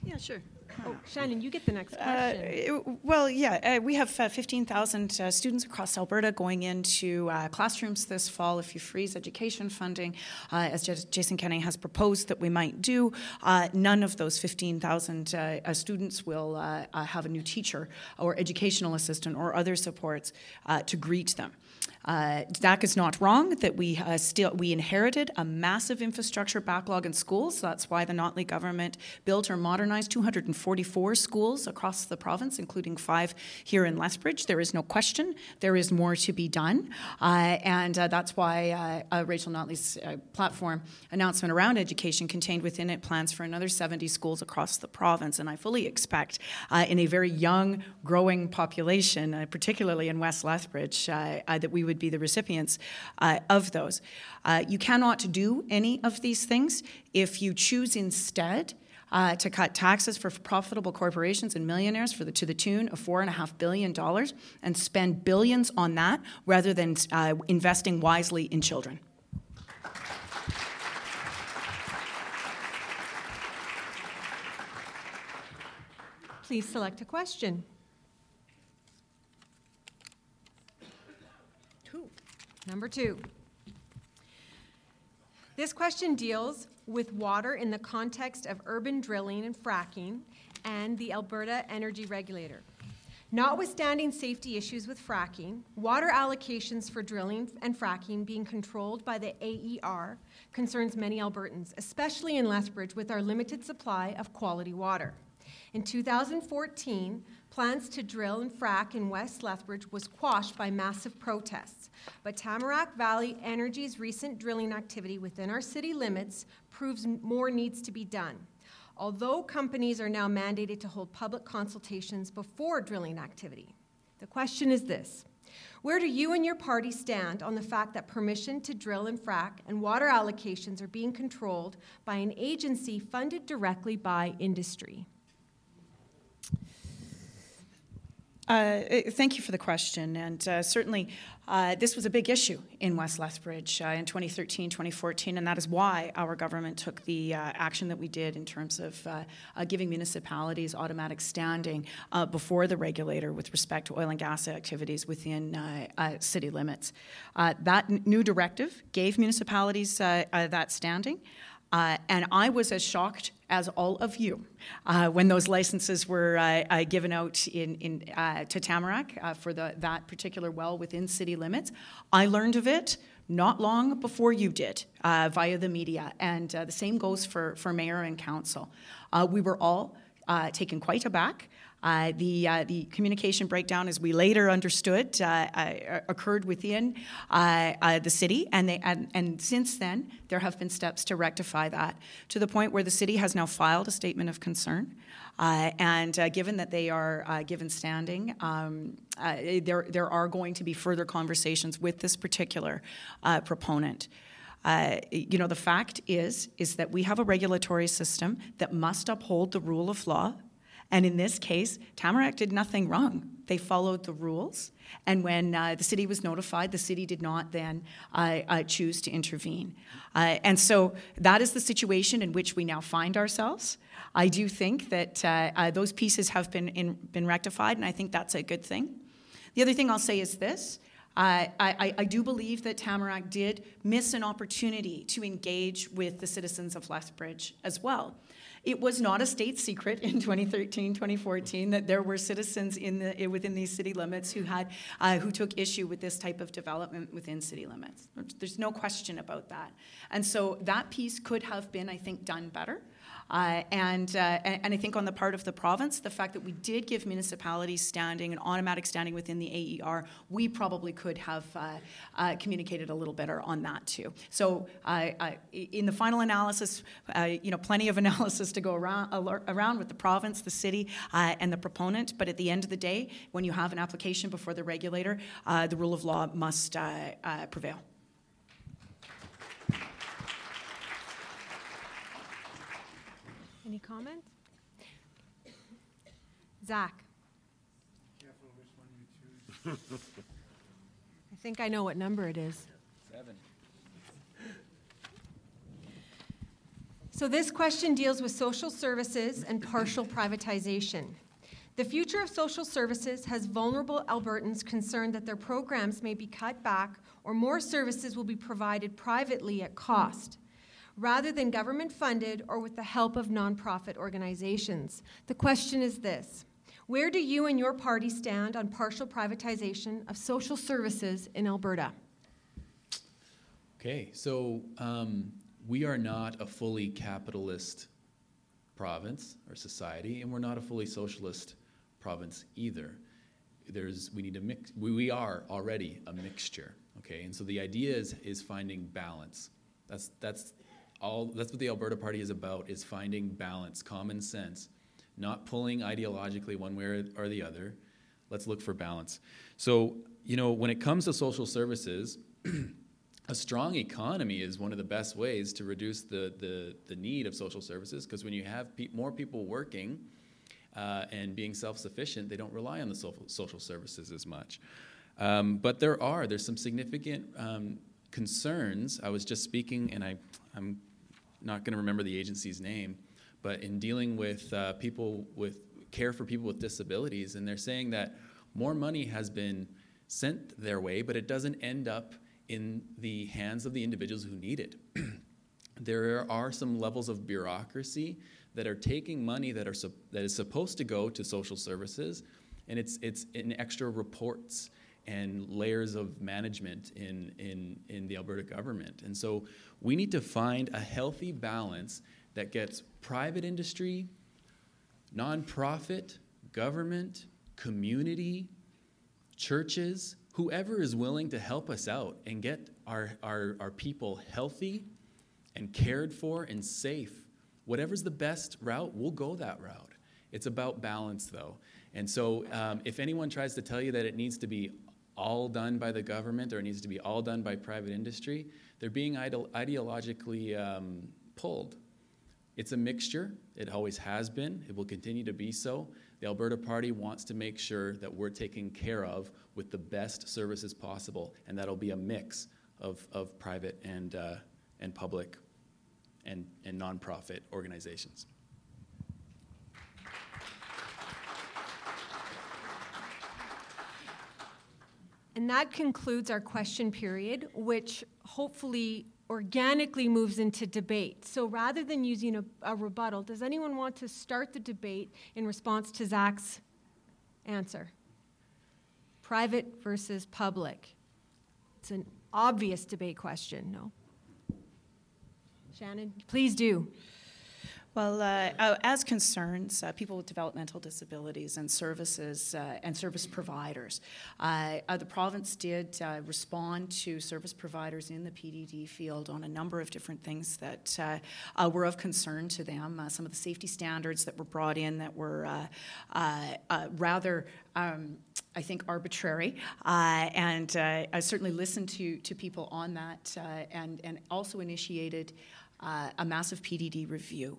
Yeah, sure. Oh, Shannon, you get the next Uh, question. it- well, yeah, uh, we have uh, 15,000 uh, students across Alberta going into uh, classrooms this fall. If you freeze education funding, uh, as J- Jason Kenney has proposed that we might do, uh, none of those 15,000 uh, uh, students will uh, uh, have a new teacher or educational assistant or other supports uh, to greet them. Uh, Zach is not wrong that we uh, still we inherited a massive infrastructure backlog in schools. That's why the Notley government built or modernized 244 schools across the province, including five here in Lethbridge. There is no question there is more to be done, uh, and uh, that's why uh, uh, Rachel Notley's platform announcement around education contained within it plans for another 70 schools across the province. And I fully expect, in a very young, growing population, particularly in West Lethbridge, that we would be the recipients uh, of those. Uh, you cannot do any of these things if you choose instead. Uh, to cut taxes for profitable corporations and millionaires for the, to the tune of four and a half billion dollars and spend billions on that rather than uh, investing wisely in children. Please select a question. Number two. This question deals with water in the context of urban drilling and fracking and the Alberta Energy Regulator. Notwithstanding safety issues with fracking, water allocations for drilling and fracking being controlled by the AER concerns many Albertans, especially in Lethbridge with our limited supply of quality water. In 2014, plans to drill and frack in West Lethbridge was quashed by massive protests. But Tamarack Valley Energy's recent drilling activity within our city limits proves more needs to be done. Although companies are now mandated to hold public consultations before drilling activity. The question is this Where do you and your party stand on the fact that permission to drill and frack and water allocations are being controlled by an agency funded directly by industry? Uh, eh, thank you for the question. And uh, certainly, uh, this was a big issue in West Lethbridge uh, in 2013, 2014, and that is why our government took the uh, action that we did in terms of giving municipalities automatic standing before the regulator with respect to oil and gas activities within city limits. that n- new directive gave municipalities that standing. And I was as shocked as all of you uh, when those licenses were uh, uh given out in, in, uh, to Tamarack uh, for the, that particular well within city limits. I learned of it not long before you did via the media, and the same goes for, for mayor and council. we were all taken quite aback. Uh, the, uh, the communication breakdown, as we later understood, uh, uh occurred within uh, uh, the city, and, they, and, and since then, there have been steps to rectify that to the point where the city has now filed a statement of concern. and given that they are given standing, um, there, there are going to be further conversations with this particular proponent. Uh, you know, the fact is, is that we have a regulatory system that must uphold the rule of law and in this case, Tamarack did nothing wrong. They followed the rules. And when uh, the city was notified, the city did not then uh, uh, choose to intervene. Uh, and so that is the situation in which we now find ourselves. I do think that uh, uh, those pieces have been, in, been rectified, and I think that's a good thing. The other thing I'll say is this. I, I, I, do believe that Tamarack did miss an opportunity to engage with the citizens of Lethbridge as well. It was not a state secret in *laughs* 2013, 2014 that there were citizens in the, within these city limits who had uh, who took issue with this type of development within city limits. There's no question about that. And so that piece could have been, I think, done better. Uh, and, uh, and I think on the part of the province, the fact that we did give municipalities standing, an automatic standing within the AER, we probably could have uh, uh, communicated a little better on that too. So in the final analysis, uh, you know, plenty of *laughs* analysis to go around, around with the province, the city, uh, and the proponent. But at the end of the day, when you have an application before the regulator, the rule of law must prevail. Any comment? Zach? I think I know what number it is. Seven. So this question deals with social services and partial privatization. The future of social services has vulnerable Albertans concerned that their programs may be cut back or more services will be provided privately at cost rather than government funded or with the help of nonprofit organizations. The question is this Where do you and your party stand on partial privatization of social services in Alberta? Okay, so um, we are not a fully capitalist province or society, and we're not a fully socialist province either. There's, we need a mix, we, we are already a mixture, okay? And so the idea is, is finding balance. That's, that's all that's what the Alberta Party is about is finding balance, common sense, not pulling ideologically one way or the other. Let's look for balance. So, you know, when it comes to social services, *clears throat* a strong economy is one of the best ways to reduce the, the, the need of social services because when you have pe- more people working uh, and being self sufficient, they don't rely on the social, social services as much. Um, but there are, there's some significant um, concerns. I was just speaking, and I, I'm not going to remember the agency's name, but in dealing with uh, people with care for people with disabilities, and they're saying that more money has been sent their way, but it doesn't end up in the hands of the individuals who need it. *clears throat* there are some levels of bureaucracy that are taking money that, are that is supposed to go to social services, and it's, it's in extra reports and layers of management in, in, in the Alberta government. And so we need to find a healthy balance that gets private industry, nonprofit, government, community, churches, whoever is willing to help us out and get our, our, our people healthy and cared for and safe. Whatever's the best route, we'll go that route. It's about balance, though. And so, um, if anyone tries to tell you that it needs to be all done by the government or it needs to be all done by private industry, they're being ideologically um, pulled. It's a mixture. It always has been. It will continue to be so. The Alberta Party wants to make sure that we're taken care of with the best services possible, and that'll be a mix of, of private and, uh, and public and, and nonprofit organizations. And that concludes our question period, which hopefully organically moves into debate. So rather than using a, a, rebuttal, does anyone want to start the debate in response to Zach's answer? Private versus public. It's an obvious debate question, no? Shannon, please do. Well, uh, uh, as concerns uh, people with developmental disabilities and services uh, and service providers, uh, uh, the province did respond to service providers in the PDD field on a number of different things that were of concern to them. some of the safety standards that were brought in that were rather. Um, I think arbitrary, and I certainly listened to to people on that, and and also initiated a massive PDD review.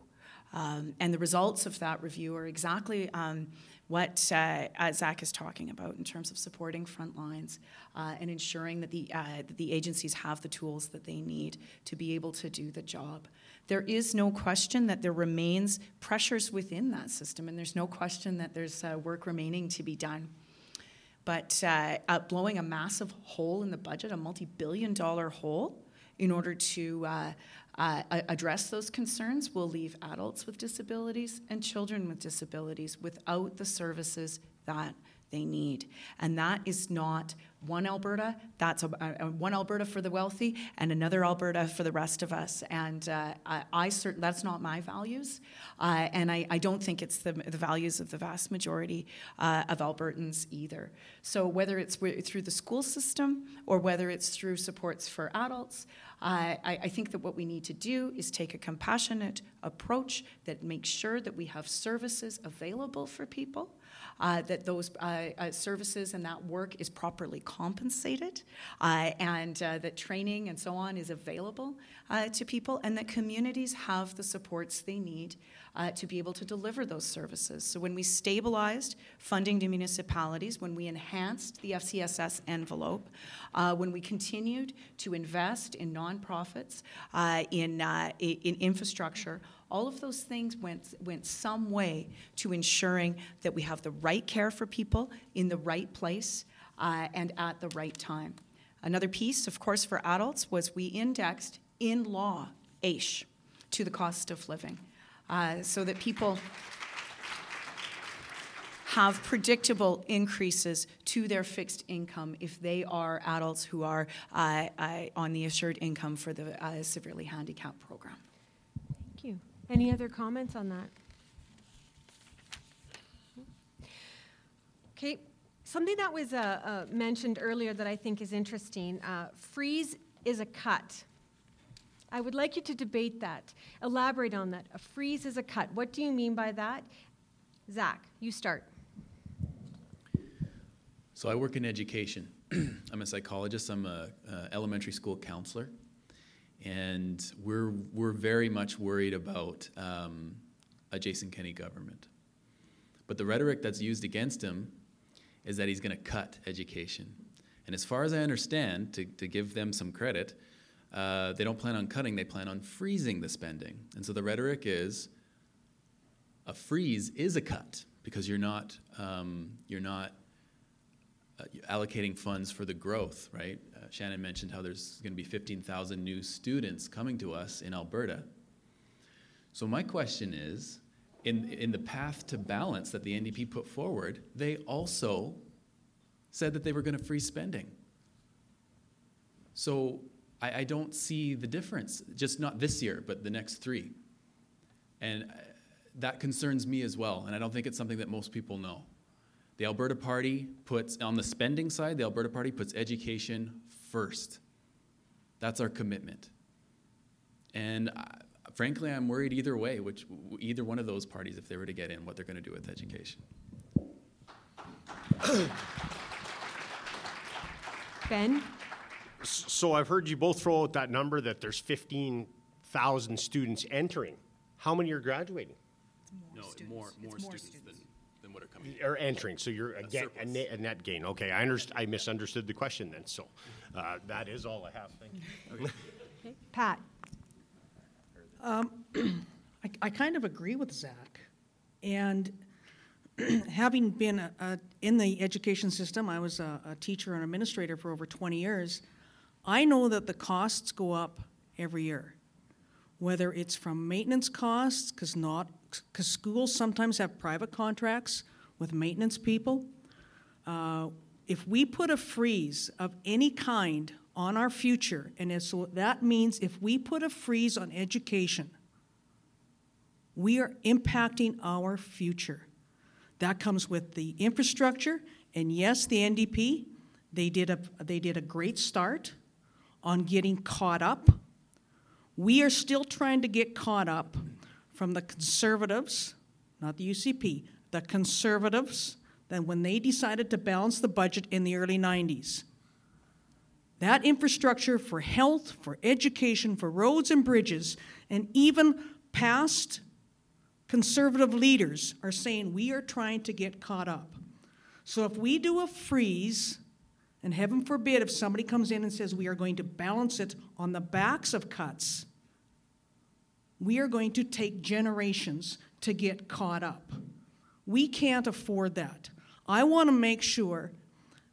Um, and the results of that review are exactly um, what uh, Zach is talking about in terms of supporting front lines uh, and ensuring that the, uh, that the agencies have the tools that they need to be able to do the job. There is no question that there remains pressures within that system, and there's no question that there's uh, work remaining to be done. But uh, blowing a massive hole in the budget, a multi billion dollar hole, in order to uh, uh, address those concerns will leave adults with disabilities and children with disabilities without the services that they need. And that is not one Alberta, that's a, a, one Alberta for the wealthy and another Alberta for the rest of us. And uh, I, I that's not my values. Uh, and I, I, don't think it's the, the, values of the vast majority uh, of Albertans either. So whether it's through the school system or whether it's through supports for adults, I, I think that what we need to do is take a compassionate approach that makes sure that we have services available for people uh, that those uh, uh, services and that work is properly compensated, uh, and uh, that training and so on is available uh, to people, and that communities have the supports they need Uh, to be able to deliver those services. So when we stabilized funding to municipalities, when we enhanced the FCSS envelope, uh, when we continued to invest in nonprofits, uh, in, in infrastructure, all of those things went, went some way to ensuring that we have the right care for people in the right place uh, and at the right time. Another piece, of course, for adults was we indexed in law AISH to the cost of living uh, so that people have predictable increases to their fixed income if they are adults who are uh, uh, on the assured income for the uh, severely handicapped program. Thank you. Any other comments on that? Okay, something that was uh, uh, mentioned earlier that I think is interesting freeze is a cut. I would like you to debate that. Elaborate on that. A freeze is a cut. What do you mean by that? Zach, you start. So I work in education. *clears throat* I'm a psychologist. I'm a, elementary school counselor and we're we're very much worried about um, a Jason Kenney government. But the rhetoric that's used against him is that he's going to cut education. And as far as I understand, to, to give them some credit, uh, they don't plan on cutting, they plan on freezing the spending. And so the rhetoric is a freeze is a cut because you're not, um, you're not uh, allocating funds for the growth, right? Uh, Shannon mentioned how there's going to be 15,000 new students coming to us in Alberta. So my question is, in, in the path to balance that the NDP put forward, they also said that they were going to freeze spending. So I, I don't see the difference, just not this year, but the next three. And uh, that concerns me as well, and I don't think it's something that most people know. The Alberta Party puts, on the spending side, the Alberta Party puts education first. That's our commitment. And uh, frankly, I'm worried either way, which either one of those parties, if they were to get in, what they're going to do with education. Ben? So I've heard you both throw out that number that there's 15,000 students entering. How many are graduating No, more, more students than, than what are coming. or entering? So you're again a, surplus. net, a net gain. Okay, I underst- I misunderstood the question then. So uh, that is all I have. Thank you. *laughs* Okay. Pat? *clears throat* I, I kind of agree with Zach. And *clears throat* having been a, a, in the education system, I was a, a teacher and administrator for over 20 years. I know that the costs go up every year, whether it's from maintenance costs, because not because schools sometimes have private contracts with maintenance people. Uh, if we put a freeze of any kind on our future, and if- so that means if we put a freeze on education, we are impacting our future. That comes with the infrastructure, and yes, the NDP, they did a, they did a great start on getting caught up. We are still trying to get caught up from the conservatives, not the UCP, the conservatives, that when they decided to balance the budget in the early 90s. That infrastructure for health, for education, for roads and bridges, and even past conservative leaders are saying we are trying to get caught up. So if we do a freeze, and heaven forbid if somebody comes in and says we are going to balance it on the backs of cuts, we are going to take generations to get caught up. We can't afford that. I want to make sure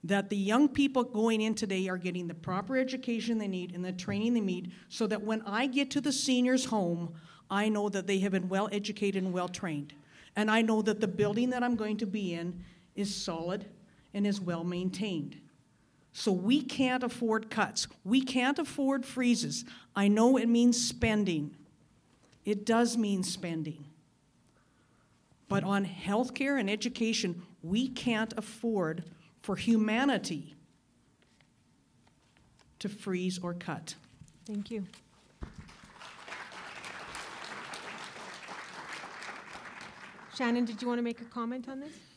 that the young people going in today are getting the proper education they need and the training they need so that when I get to the seniors' home, I know that they have been well educated and well trained. And I know that the building that I'm going to be in is solid and is well maintained. So we can't afford cuts. We can't afford freezes. I know it means spending. It does mean spending. But on healthcare and education, we can't afford for humanity to freeze or cut. Thank you. Shannon, did you want to make a comment on this?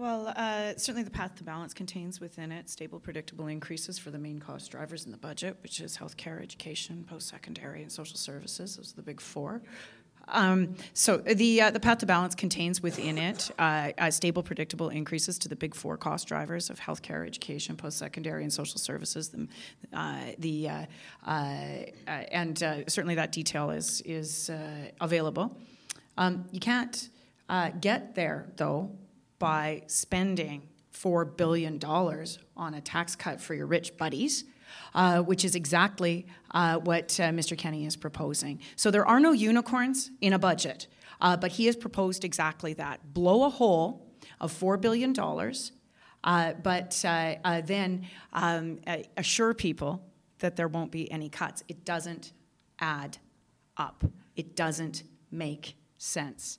Well, uh, certainly the path to balance contains within it stable, predictable increases for the main cost drivers in the budget, which is healthcare, education, post-secondary, and social services. Those are the big four. Um, so the uh, the path to balance contains within it uh, uh, stable, predictable increases to the big four cost drivers of healthcare, education, post-secondary, and social services. The, uh, the uh, and certainly that detail is is available. Um, you can't get there though by spending four billion dollars on a tax cut for your rich buddies uh, which is exactly uh, what uh, Mr. Kenney is proposing. So there are no unicorns in a budget, uh, but he has proposed exactly that blow a hole of $4 billion, uh, but uh, then um, assure people that there won't be any cuts. It doesn't add up, it doesn't make sense.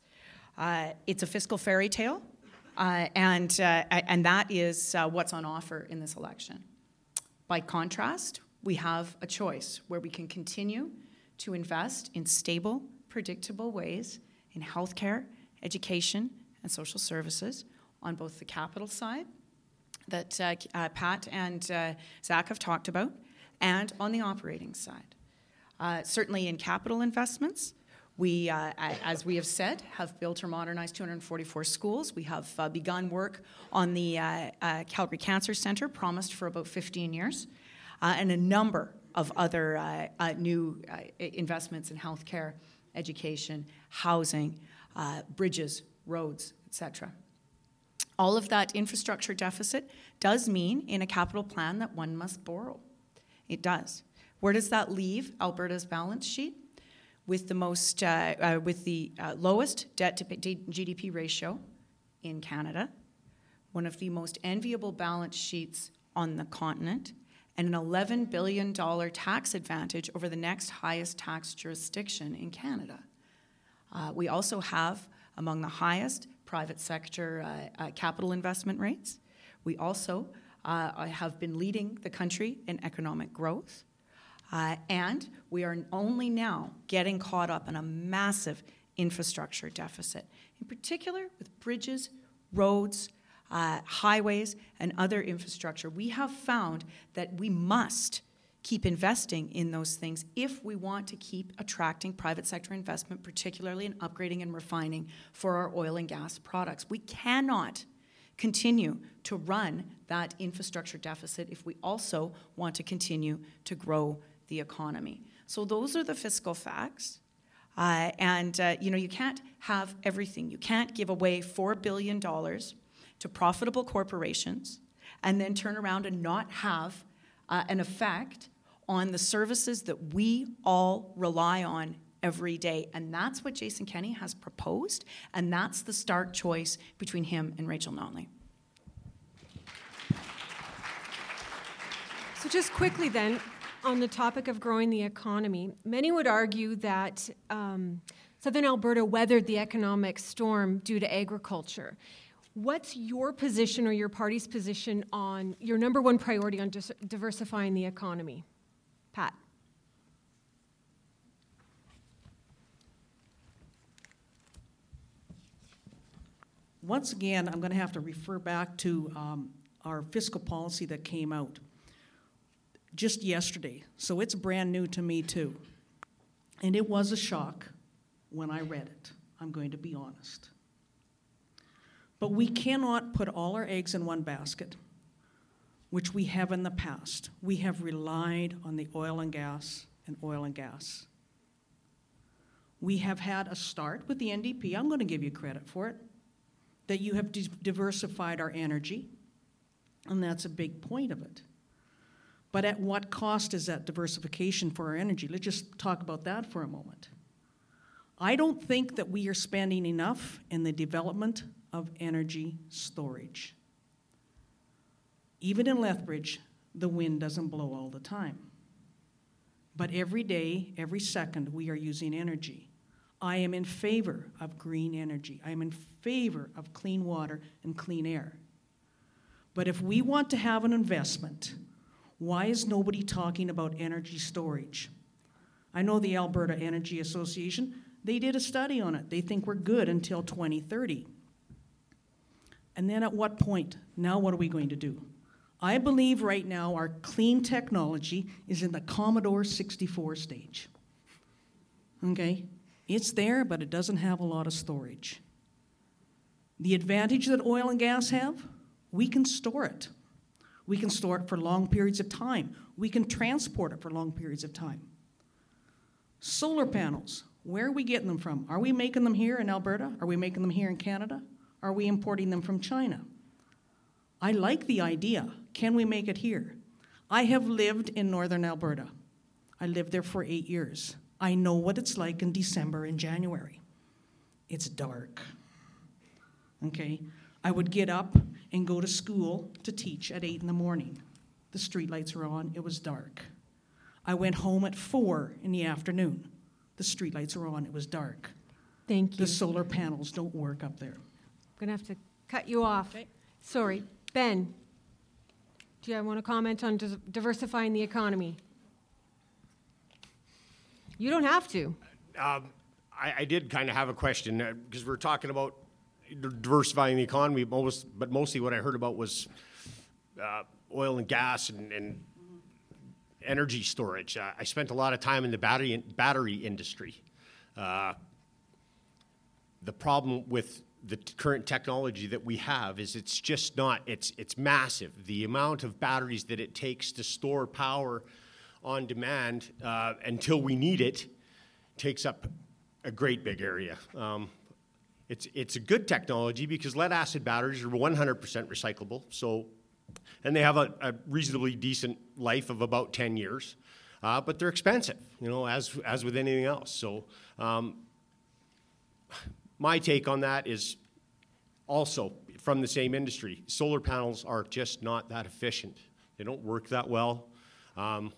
It's a fiscal fairy tale, uh, and, uh, and that is uh, what's on offer in this election. By contrast, we have a choice where we can continue to invest in stable, predictable ways in healthcare, education, and social services on both the capital side that uh, uh, Pat and uh, Zach have talked about, and on the operating side. Certainly in capital investments, we, uh, as we have said, have built or modernized 244 schools. We have uh, begun work on the uh, uh, Calgary Cancer Centre, promised for about 15 years, uh, and a number of other uh, new investments in healthcare, education, housing, bridges, roads, etc. All of that infrastructure deficit does mean in a capital plan that one must borrow. It does. Where does that leave Alberta's balance sheet? With the most, uh, uh, with the uh, lowest debt to GDP ratio in Canada, one of the most enviable balance sheets on the continent, and an $11 billion tax advantage over the next highest tax jurisdiction in Canada. Uh, we also have among the highest private sector uh, capital investment rates. We also have been leading the country in economic growth. Uh, and we are only now getting caught up in a massive infrastructure deficit, in particular with bridges, roads, uh, highways, and other infrastructure. We have found that we must keep investing in those things if we want to keep attracting private sector investment, particularly in upgrading and refining for our oil and gas products. We cannot continue to run that infrastructure deficit if we also want to continue to grow the economy. So those are the fiscal facts. Uh, and uh, you know you can't have everything. You can't give away four billion dollars to profitable corporations and then turn around and not have uh, an effect on the services that we all rely on every day. And that's what Jason Kenney has proposed, and that's the stark choice between him and Rachel Notley. So, just quickly then, on the topic of growing the economy, many would argue that um, southern Alberta weathered the economic storm due to agriculture. What's your position or your party's position on your number one priority on dis- diversifying the economy? Pat. Once again, I'm going to have to refer back to um, our fiscal policy that came out just yesterday. So it's brand new to me, too. And it was a shock when I read it, I'm going to be honest. But we cannot put all our eggs in one basket, which we have in the past. We have relied on the oil and gas and oil and gas. We have had a start with the NDP. I'm going to give you credit for it. That you have diversified our energy, and that's a big point of it. But at what cost is that diversification for our energy? Let's just talk about that for a moment. I don't think that we are spending enough in the development of energy storage. Even in Lethbridge, the wind doesn't blow all the time. But every day, every second, we are using energy. I am in favor of green energy. I am in favor of clean water and clean air. But if we want to have an investment, why is nobody talking about energy storage? I know the Alberta Energy Association, they did a study on it. They think we're good until 2030. And then at what point? Now, what are we going to do? I believe right now our clean technology is in the Commodore 64 stage. Okay? It's there, but it doesn't have a lot of storage. The advantage that oil and gas have, we can store it. We can store it for long periods of time. We can transport it for long periods of time. Solar panels, where are we getting them from? Are we making them here in Alberta? Are we making them here in Canada? Are we importing them from China? I like the idea. Can we make it here? I have lived in northern Alberta. I lived there for eight years. I know what it's like in December and January. It's dark. Okay? I would get up and go to school to teach at 8 in the morning. The streetlights were on, it was dark. I went home at 4 in the afternoon. The streetlights were on, it was dark. Thank you. The solar panels don't work up there I'm going to have to cut you off. Okay. Sorry. Ben, do you want to comment on diversifying the economy? You don't have to. Um, I, I, did kind of have a question because uh, we're talking about diversifying the economy, most, but mostly what I heard about was uh, oil and gas and, and energy storage. Uh, I spent a lot of time in the battery battery industry. Uh, the problem with the current technology that we have is it's just not it's it's massive the amount of batteries that it takes to store power on demand uh, until we need it takes up a great big area um, it's, it's a good technology because lead acid batteries are 100% recyclable. So, and they have a, a reasonably decent life of about 10 years. Uh, but they're expensive, you know, as, as with anything else. So, um, my take on that is also from the same industry. Solar panels are just not that efficient. They don't work that well, um,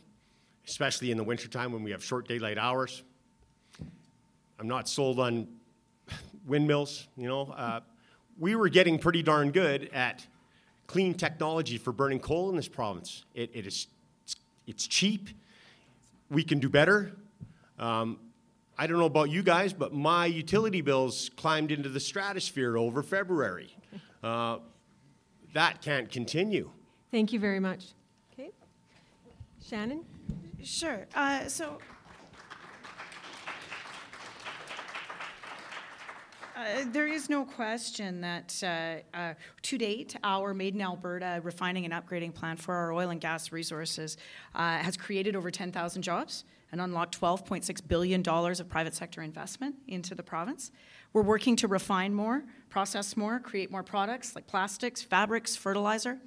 especially in the wintertime when we have short daylight hours. I'm not sold on windmills, you know. Uh, we were getting pretty darn good at clean technology for burning coal in this province. It, it is, it's cheap. We can do better. Um, I don't know about you guys, but my utility bills climbed into the stratosphere over February. Uh, that can't continue. Thank you very much. Okay. Shannon? Sure. Uh, so Uh, there is no question that uh, uh, to date, our Made in Alberta refining and upgrading plant for our oil and gas resources uh, has created over 10,000 jobs and unlocked $12.6 billion of private sector investment into the province. We're working to refine more, process more, create more products like plastics, fabrics, fertilizer.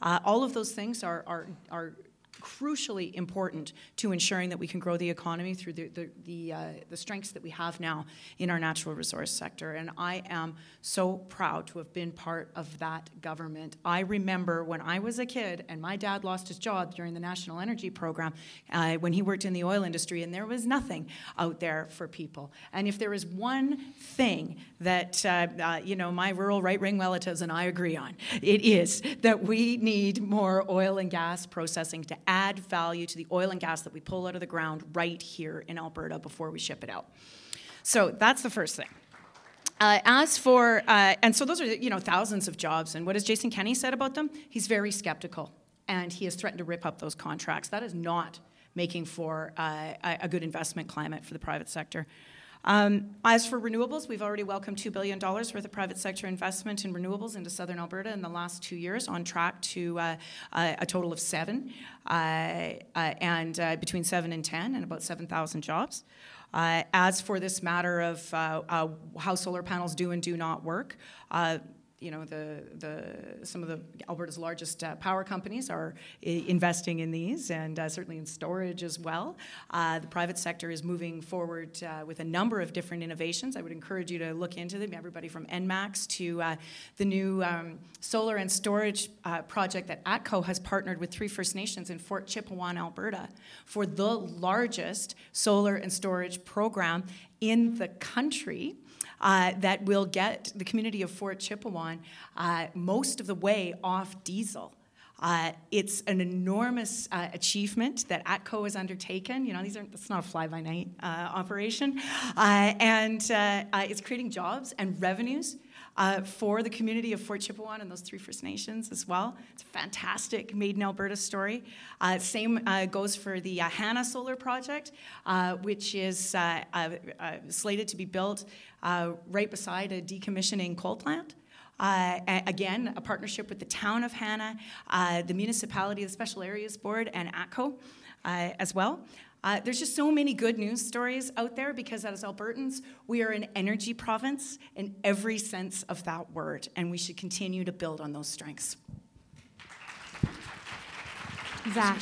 Uh, all of those things are, are, are crucially important to ensuring that we can grow the economy through the, the, the, uh, the, strengths that we have now in our natural resource sector. And I am so proud to have been part of that government. I remember when I was a kid and my dad lost his job during the National Energy Program uh, when he worked in the oil industry, and there was nothing out there for people. And if there is one thing that, uh, uh you know, my rural right wing relatives and I agree on, it is that we need more oil and gas processing to add value to the oil and gas that we pull out of the ground right here in Alberta before we ship it out. So that's the first thing. Uh, as for, uh, and so those are, you know, thousands of jobs. And what has Jason Kenney said about them? He's very skeptical. And he has threatened to rip up those contracts. That is not making for uh, a good investment climate for the private sector. Um, as for renewables, we've already welcomed $2 billion worth of private sector investment in renewables into southern Alberta in the last two years, on track to uh, uh, a total of seven, uh, uh and uh, between seven and 10, and about 7,000 jobs. Uh, as for this matter of how solar panels do and do not work, you know, the, the, some of the Alberta's largest uh, power companies are I- investing in these, and uh, certainly in storage as well. Uh, the private sector is moving forward uh, with a number of different innovations. I would encourage you to look into them. Everybody from ENMAX to uh, the new um, solar and storage uh, project that ATCO has partnered with three First Nations in Fort Chipewyan, Alberta, for the largest solar and storage program in the country uh, that will get the community of Fort Chipewyan uh, most of the way off diesel. Uh, it's an enormous uh, achievement that ATCO has undertaken. You know, these aren't, it's not a fly-by-night uh, operation. Uh, and uh, uh, it's creating jobs and revenues uh, for the community of Fort Chipewyan and those three First Nations as well. It's a fantastic Made in Alberta story. Uh, same uh, goes for the uh, Hanna Solar Project, uh, which is uh, slated to be built right beside a decommissioning coal plant. Uh, again, a partnership with the town of Hanna, uh, the municipality, the Special Areas Board, and ATCO uh, as well. Uh, there's just so many good news stories out there because as Albertans, we are an energy province in every sense of that word, and we should continue to build on those strengths. Zach.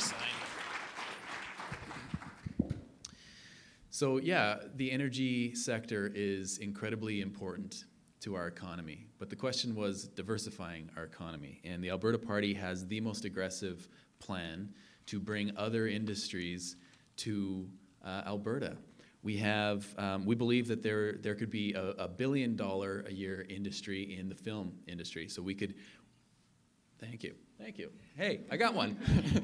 So, yeah, the energy sector is incredibly important to our economy. But the question was diversifying our economy. And the Alberta Party has the most aggressive plan to bring other industries to uh, Alberta. We have, um, we believe that there, there could be a, a, billion dollar a year industry in the film industry. So we could, thank you, thank you. Hey, I got one.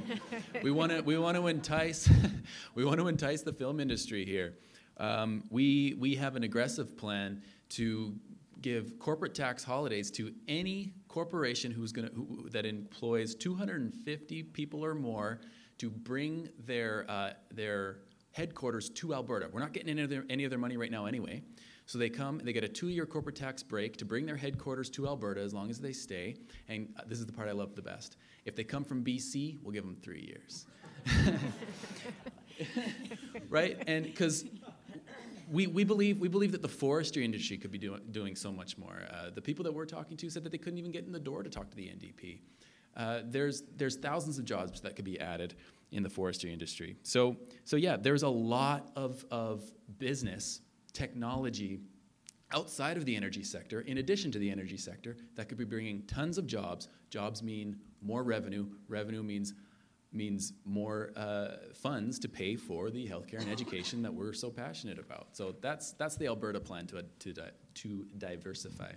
*laughs* we want to, we want to entice, *laughs* we want to entice the film industry here. Um, we, we have an aggressive plan to give corporate tax holidays to any corporation who's gonna, who, that employs 250 people or more to bring their, uh, their headquarters to Alberta. We're not getting any of, their, any of their money right now anyway. So they come, they get a two year corporate tax break to bring their headquarters to Alberta as long as they stay. And uh, this is the part I love the best. If they come from BC, we'll give them three years. *laughs* right? And because we, we, believe, we believe that the forestry industry could be do, doing so much more. Uh, the people that we're talking to said that they couldn't even get in the door to talk to the NDP. Uh, there's, there's thousands of jobs that could be added in the forestry industry. So, so yeah, there's a lot of, of business, technology outside of the energy sector, in addition to the energy sector, that could be bringing tons of jobs. Jobs mean more revenue. Revenue means means more uh, funds to pay for the healthcare and education that we're so passionate about. So that's that's the Alberta plan to to to diversify.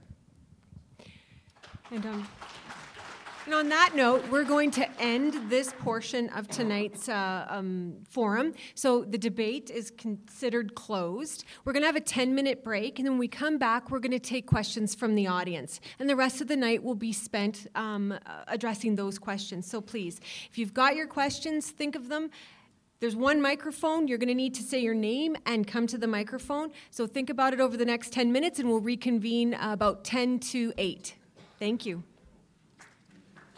And um, and on that note, we're going to end this portion of tonight's uh, um, forum. So the debate is considered closed. We're going to have a 10 minute break, and then when we come back, we're going to take questions from the audience. And the rest of the night will be spent um, addressing those questions. So please, if you've got your questions, think of them. There's one microphone. You're going to need to say your name and come to the microphone. So think about it over the next 10 minutes, and we'll reconvene about 10 to 8. Thank you.